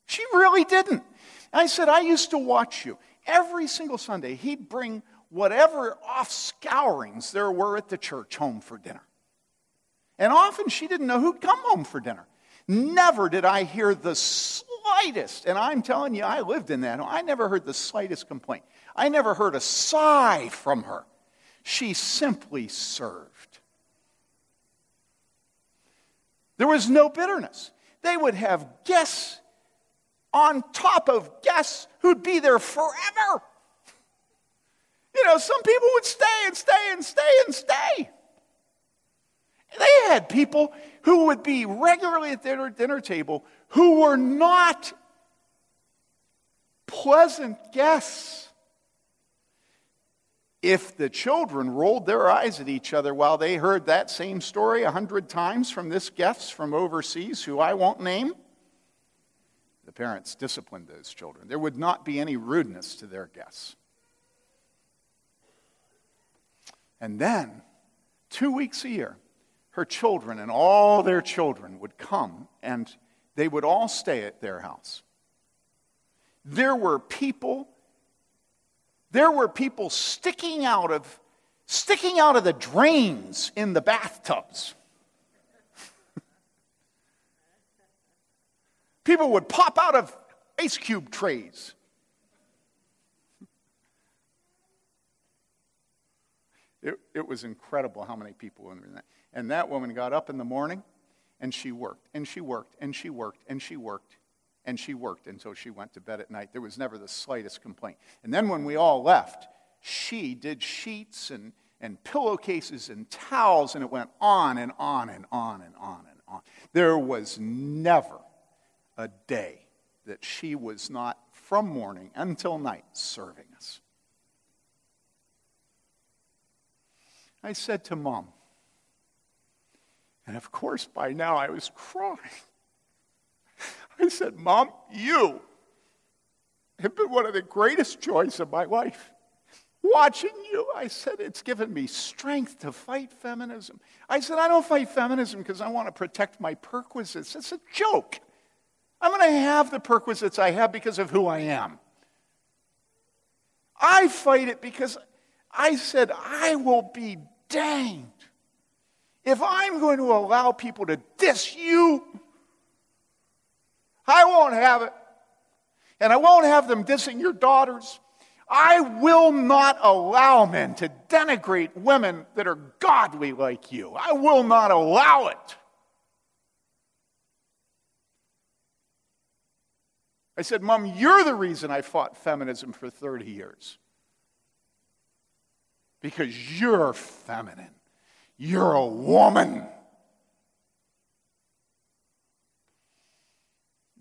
She really didn't. I said, I used to watch you. Every single Sunday, he'd bring whatever off scourings there were at the church home for dinner. And often she didn't know who'd come home for dinner. Never did I hear the slightest, and I'm telling you, I lived in that. I never heard the slightest complaint. I never heard a sigh from her. She simply served. There was no bitterness. They would have guests on top of guests who'd be there forever. You know, some people would stay and stay and stay and stay. They had people who would be regularly at their dinner table who were not pleasant guests. If the children rolled their eyes at each other while they heard that same story a hundred times from this guest from overseas, who I won't name, the parents disciplined those children. There would not be any rudeness to their guests. And then, two weeks a year, her children and all their children would come and they would all stay at their house. There were people, there were people sticking out of sticking out of the drains in the bathtubs. people would pop out of ice cube trays. It, it was incredible how many people were in that. And that woman got up in the morning and she worked and she worked and she worked and she worked and she worked until she went to bed at night. There was never the slightest complaint. And then when we all left, she did sheets and, and pillowcases and towels, and it went on and on and on and on and on. There was never a day that she was not from morning until night serving us. I said to mom, and of course by now I was crying. I said, Mom, you have been one of the greatest joys of my life. Watching you, I said, it's given me strength to fight feminism. I said, I don't fight feminism because I want to protect my perquisites. It's a joke. I'm going to have the perquisites I have because of who I am. I fight it because I said, I will be danged if I'm going to allow people to diss you. I won't have it. And I won't have them dissing your daughters. I will not allow men to denigrate women that are godly like you. I will not allow it. I said, Mom, you're the reason I fought feminism for 30 years. Because you're feminine. You're a woman.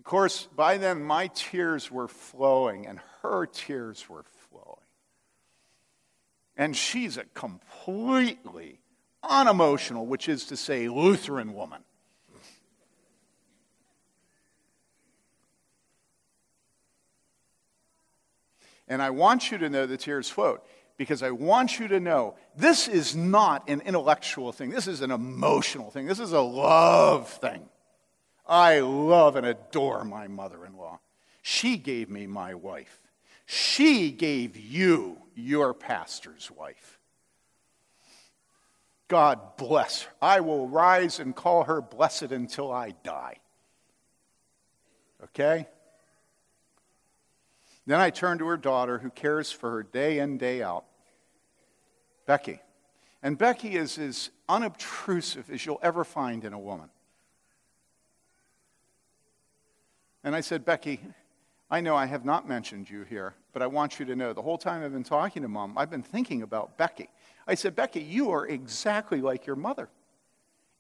Course, by then my tears were flowing and her tears were flowing. And she's a completely unemotional, which is to say, Lutheran woman. And I want you to know the tears flowed because I want you to know this is not an intellectual thing. This is an emotional thing. This is a love thing. I love and adore my mother in law. She gave me my wife. She gave you your pastor's wife. God bless her. I will rise and call her blessed until I die. Okay? Then I turn to her daughter, who cares for her day in, day out, Becky. And Becky is as unobtrusive as you'll ever find in a woman. And I said, Becky, I know I have not mentioned you here, but I want you to know the whole time I've been talking to mom, I've been thinking about Becky. I said, Becky, you are exactly like your mother.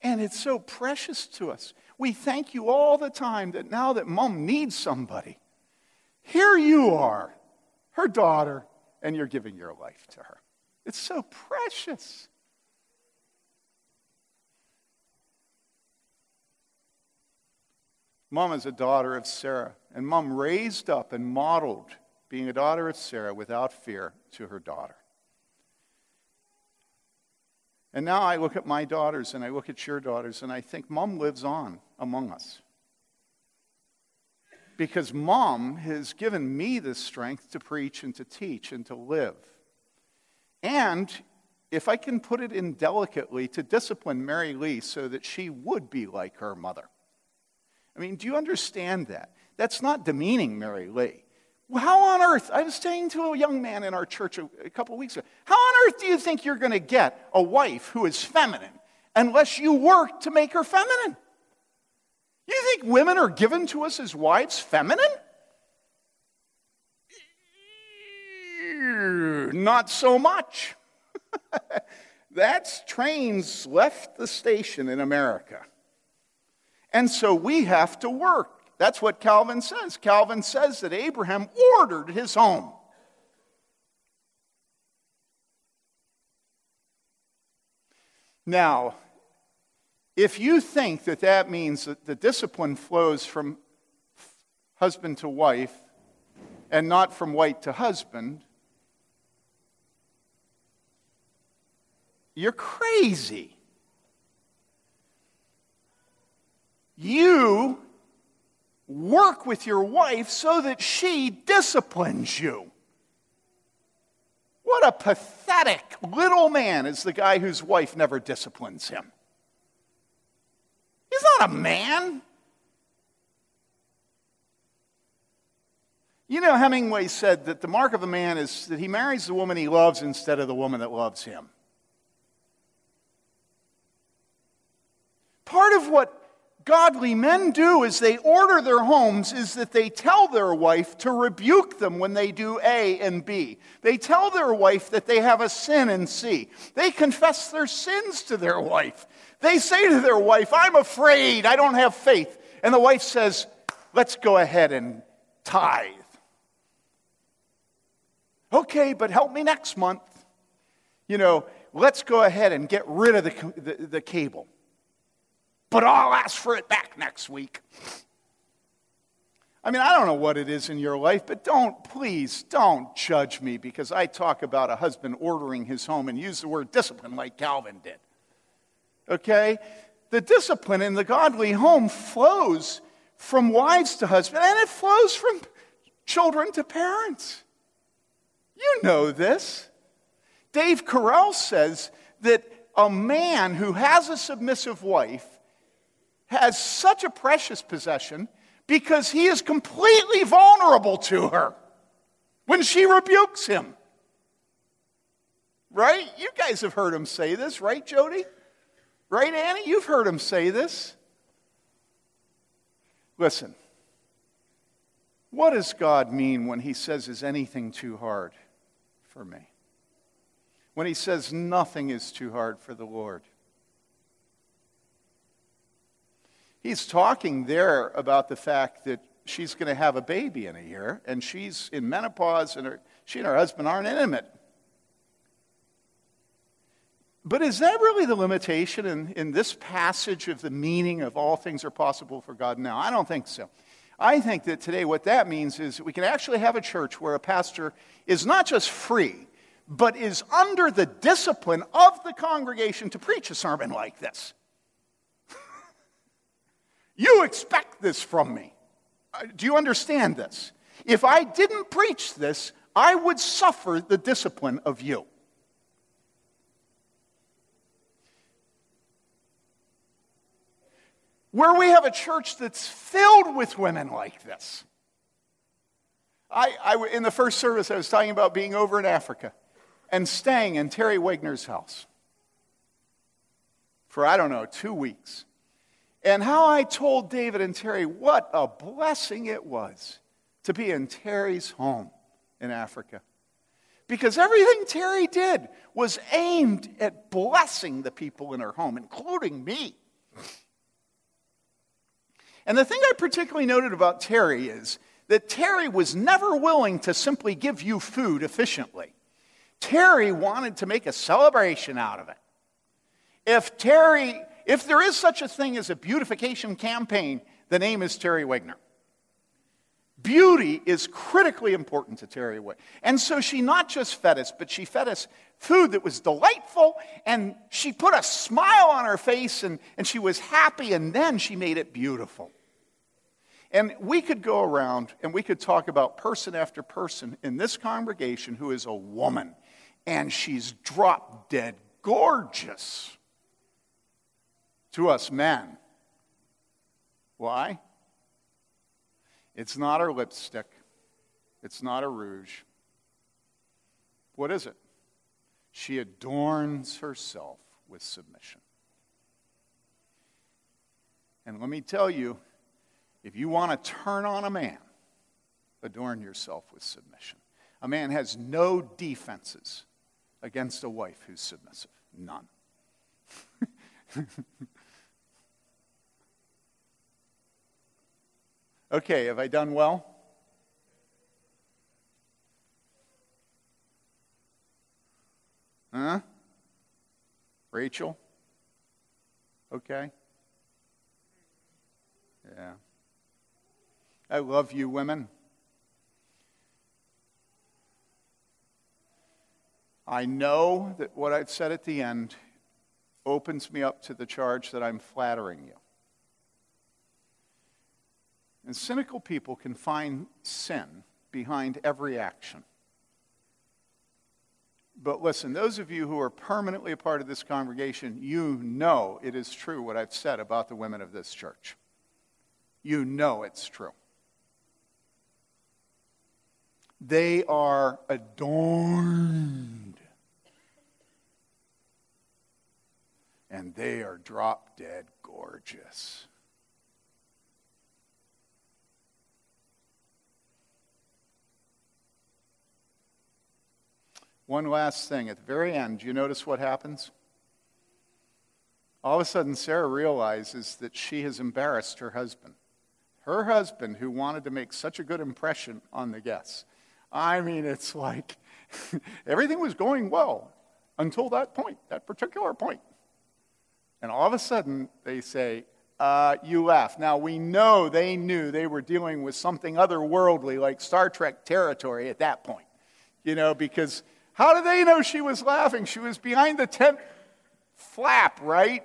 And it's so precious to us. We thank you all the time that now that mom needs somebody, here you are, her daughter, and you're giving your life to her. It's so precious. Mom is a daughter of Sarah, and mom raised up and modeled being a daughter of Sarah without fear to her daughter. And now I look at my daughters and I look at your daughters and I think mom lives on among us because mom has given me the strength to preach and to teach and to live. And if I can put it in delicately, to discipline Mary Lee so that she would be like her mother. I mean, do you understand that? That's not demeaning Mary Lee. How on earth, I was saying to a young man in our church a, a couple weeks ago, how on earth do you think you're going to get a wife who is feminine unless you work to make her feminine? You think women are given to us as wives feminine? Not so much. That's trains left the station in America. And so we have to work. That's what Calvin says. Calvin says that Abraham ordered his home. Now, if you think that that means that the discipline flows from husband to wife and not from wife to husband, You're crazy. You work with your wife so that she disciplines you. What a pathetic little man is the guy whose wife never disciplines him. He's not a man. You know, Hemingway said that the mark of a man is that he marries the woman he loves instead of the woman that loves him. Part of what godly men do as they order their homes is that they tell their wife to rebuke them when they do A and B. They tell their wife that they have a sin in C. They confess their sins to their wife. They say to their wife, I'm afraid, I don't have faith. And the wife says, Let's go ahead and tithe. Okay, but help me next month. You know, let's go ahead and get rid of the, the, the cable but I'll ask for it back next week. I mean, I don't know what it is in your life, but don't, please, don't judge me because I talk about a husband ordering his home and use the word discipline like Calvin did. Okay? The discipline in the godly home flows from wives to husband, and it flows from children to parents. You know this. Dave Curell says that a man who has a submissive wife has such a precious possession because he is completely vulnerable to her when she rebukes him. Right? You guys have heard him say this, right, Jody? Right, Annie? You've heard him say this. Listen, what does God mean when he says, Is anything too hard for me? When he says, Nothing is too hard for the Lord. He's talking there about the fact that she's going to have a baby in a year, and she's in menopause, and her, she and her husband aren't intimate. But is that really the limitation in, in this passage of the meaning of all things are possible for God now? I don't think so. I think that today what that means is that we can actually have a church where a pastor is not just free, but is under the discipline of the congregation to preach a sermon like this. You expect this from me. Uh, do you understand this? If I didn't preach this, I would suffer the discipline of you. Where we have a church that's filled with women like this. I, I, in the first service, I was talking about being over in Africa and staying in Terry Wagner's house for, I don't know, two weeks and how I told David and Terry what a blessing it was to be in Terry's home in Africa. Because everything Terry did was aimed at blessing the people in her home, including me. And the thing I particularly noted about Terry is that Terry was never willing to simply give you food efficiently. Terry wanted to make a celebration out of it. If Terry if there is such a thing as a beautification campaign, the name is Terry Wagner. Beauty is critically important to Terry Wagner. And so she not just fed us, but she fed us food that was delightful, and she put a smile on her face, and, and she was happy, and then she made it beautiful. And we could go around and we could talk about person after person in this congregation who is a woman, and she's drop dead gorgeous to us men. Why? It's not her lipstick, it's not a rouge. What is it? She adorns herself with submission. And let me tell you, if you want to turn on a man, adorn yourself with submission. A man has no defenses against a wife who's submissive. None. Okay, have I done well? Huh? Rachel? Okay. Yeah. I love you, women. I know that what I've said at the end opens me up to the charge that I'm flattering you. And cynical people can find sin behind every action. But listen, those of you who are permanently a part of this congregation, you know it is true what I've said about the women of this church. You know it's true. They are adorned. And they are drop dead gorgeous. One last thing. At the very end, you notice what happens? All of a sudden, Sarah realizes that she has embarrassed her husband. Her husband, who wanted to make such a good impression on the guests. I mean, it's like everything was going well until that point, that particular point. And all of a sudden, they say, uh, You left. Now, we know they knew they were dealing with something otherworldly, like Star Trek territory at that point. You know, because how do they know she was laughing? She was behind the tent flap, right?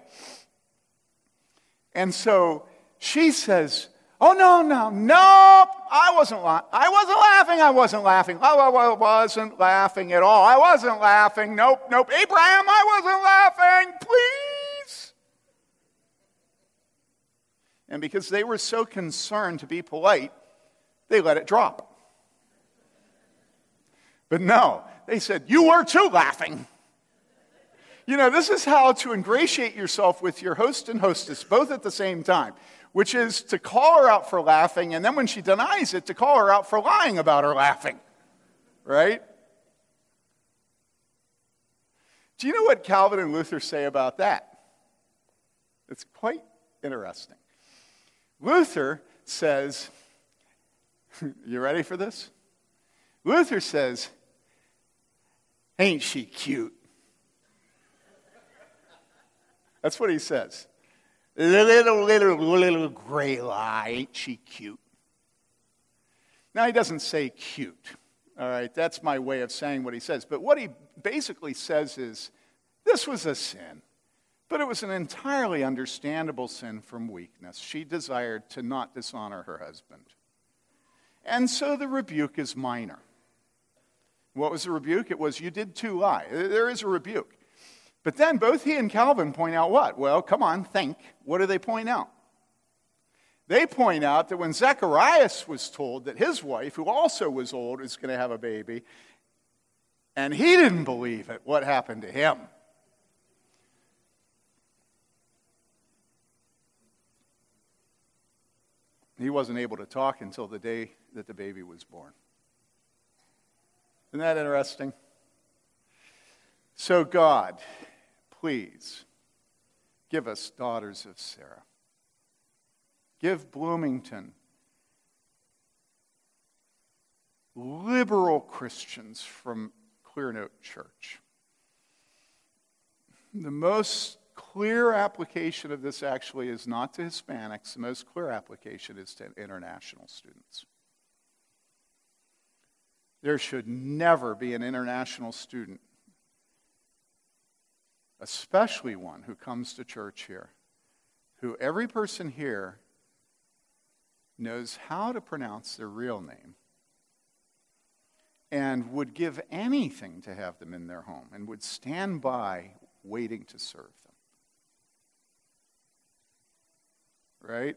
And so she says, Oh, no, no, no, I wasn't, la- I wasn't laughing. I wasn't laughing. Oh, I wasn't laughing at all. I wasn't laughing. Nope, nope. Abraham, I wasn't laughing. Please. And because they were so concerned to be polite, they let it drop. But no, they said, You were too laughing. You know, this is how to ingratiate yourself with your host and hostess both at the same time, which is to call her out for laughing, and then when she denies it, to call her out for lying about her laughing. Right? Do you know what Calvin and Luther say about that? It's quite interesting. Luther says, You ready for this? Luther says, Ain't she cute? That's what he says. Little, little, little gray lie, ain't she cute? Now, he doesn't say cute. All right, that's my way of saying what he says. But what he basically says is this was a sin, but it was an entirely understandable sin from weakness. She desired to not dishonor her husband. And so the rebuke is minor. What was the rebuke? It was, You did too lie. There is a rebuke. But then both he and Calvin point out what? Well, come on, think. What do they point out? They point out that when Zacharias was told that his wife, who also was old, was going to have a baby, and he didn't believe it, what happened to him? He wasn't able to talk until the day that the baby was born. Isn't that interesting? So, God, please give us daughters of Sarah. Give Bloomington liberal Christians from Clearnote Church. The most clear application of this actually is not to Hispanics, the most clear application is to international students. There should never be an international student, especially one who comes to church here, who every person here knows how to pronounce their real name and would give anything to have them in their home and would stand by waiting to serve them. Right?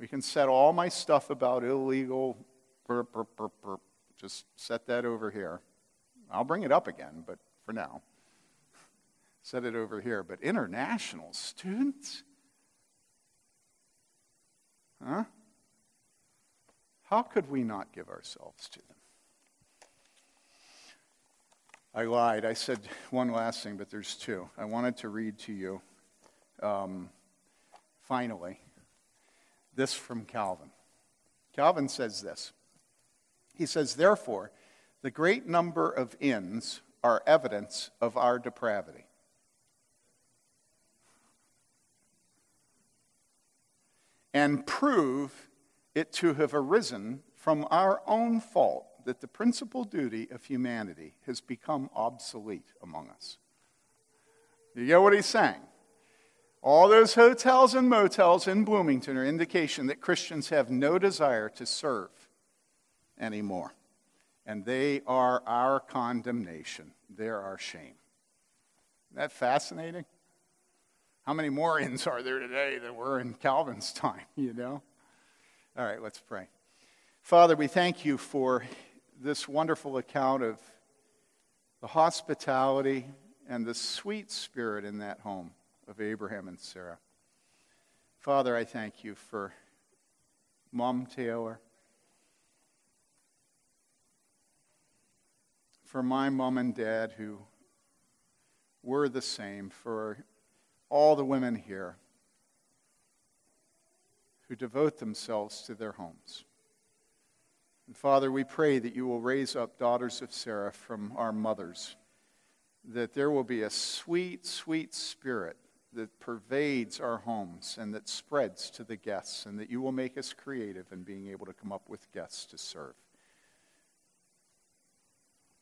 We can set all my stuff about illegal burp, burp, burp, just set that over here. I'll bring it up again, but for now, set it over here. But international students? Huh? How could we not give ourselves to them? I lied. I said one last thing, but there's two. I wanted to read to you, um, finally, this from Calvin. Calvin says this he says, Therefore, the great number of inns are evidence of our depravity. And prove it to have arisen from our own fault that the principal duty of humanity has become obsolete among us. You get what he's saying? All those hotels and motels in Bloomington are indication that Christians have no desire to serve anymore. And they are our condemnation. They're our shame. Isn't that fascinating? How many more inns are there today than were in Calvin's time, you know? All right, let's pray. Father, we thank you for this wonderful account of the hospitality and the sweet spirit in that home of Abraham and Sarah. Father, I thank you for Mom Taylor, for my mom and dad who were the same, for all the women here who devote themselves to their homes. And Father, we pray that you will raise up daughters of Sarah from our mothers, that there will be a sweet, sweet spirit that pervades our homes and that spreads to the guests, and that you will make us creative in being able to come up with guests to serve.